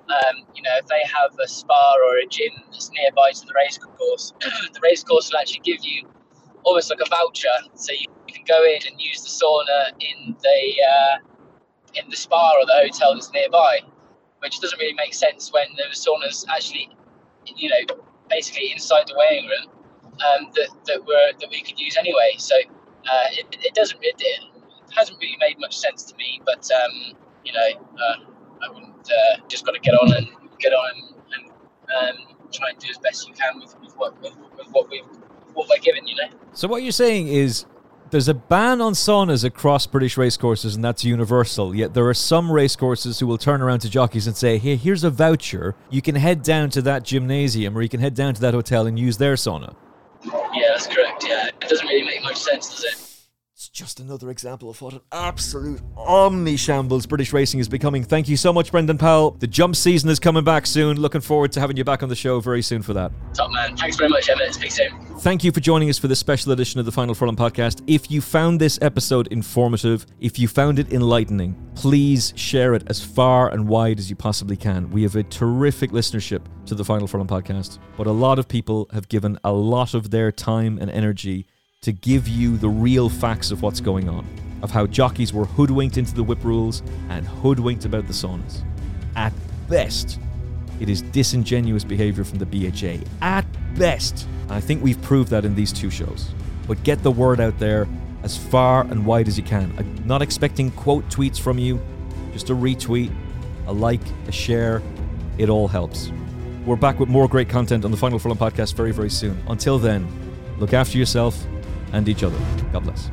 O: um, you know, if they have a spa or a gym that's nearby to the race course, the race course will actually give you almost like a voucher, so you, you can go in and use the sauna in the uh, in the spa or the hotel that's nearby, which doesn't really make sense when the sauna's actually, you know, basically inside the weighing room um, that that were that we could use anyway. So uh, it, it doesn't it, hasn't really made much sense to me. But um, you know, uh, I wouldn't uh, just got to get on and get on and, and um, try and do as best you can with, with what with, with what we what we're given. You know.
B: So what you're saying is there's a ban on saunas across British racecourses, and that's universal. Yet there are some racecourses who will turn around to jockeys and say, "Hey, here's a voucher. You can head down to that gymnasium, or you can head down to that hotel and use their sauna."
O: Yeah, that's correct. Yeah, it doesn't really make much sense, does it?
B: Just another example of what an absolute omni shambles British racing is becoming. Thank you so much, Brendan Powell. The jump season is coming back soon. Looking forward to having you back on the show very soon for that.
O: Top man. Thanks very much, Emmet. Speak soon.
B: Thank you for joining us for this special edition of the Final Furlong podcast. If you found this episode informative, if you found it enlightening, please share it as far and wide as you possibly can. We have a terrific listenership to the Final Furlong podcast, but a lot of people have given a lot of their time and energy to give you the real facts of what's going on, of how jockeys were hoodwinked into the whip rules and hoodwinked about the saunas. At best, it is disingenuous behavior from the BHA. At best. I think we've proved that in these two shows. But get the word out there as far and wide as you can. I'm not expecting quote tweets from you, just a retweet, a like, a share. It all helps. We're back with more great content on the Final Furlong podcast very, very soon. Until then, look after yourself and each other. God bless.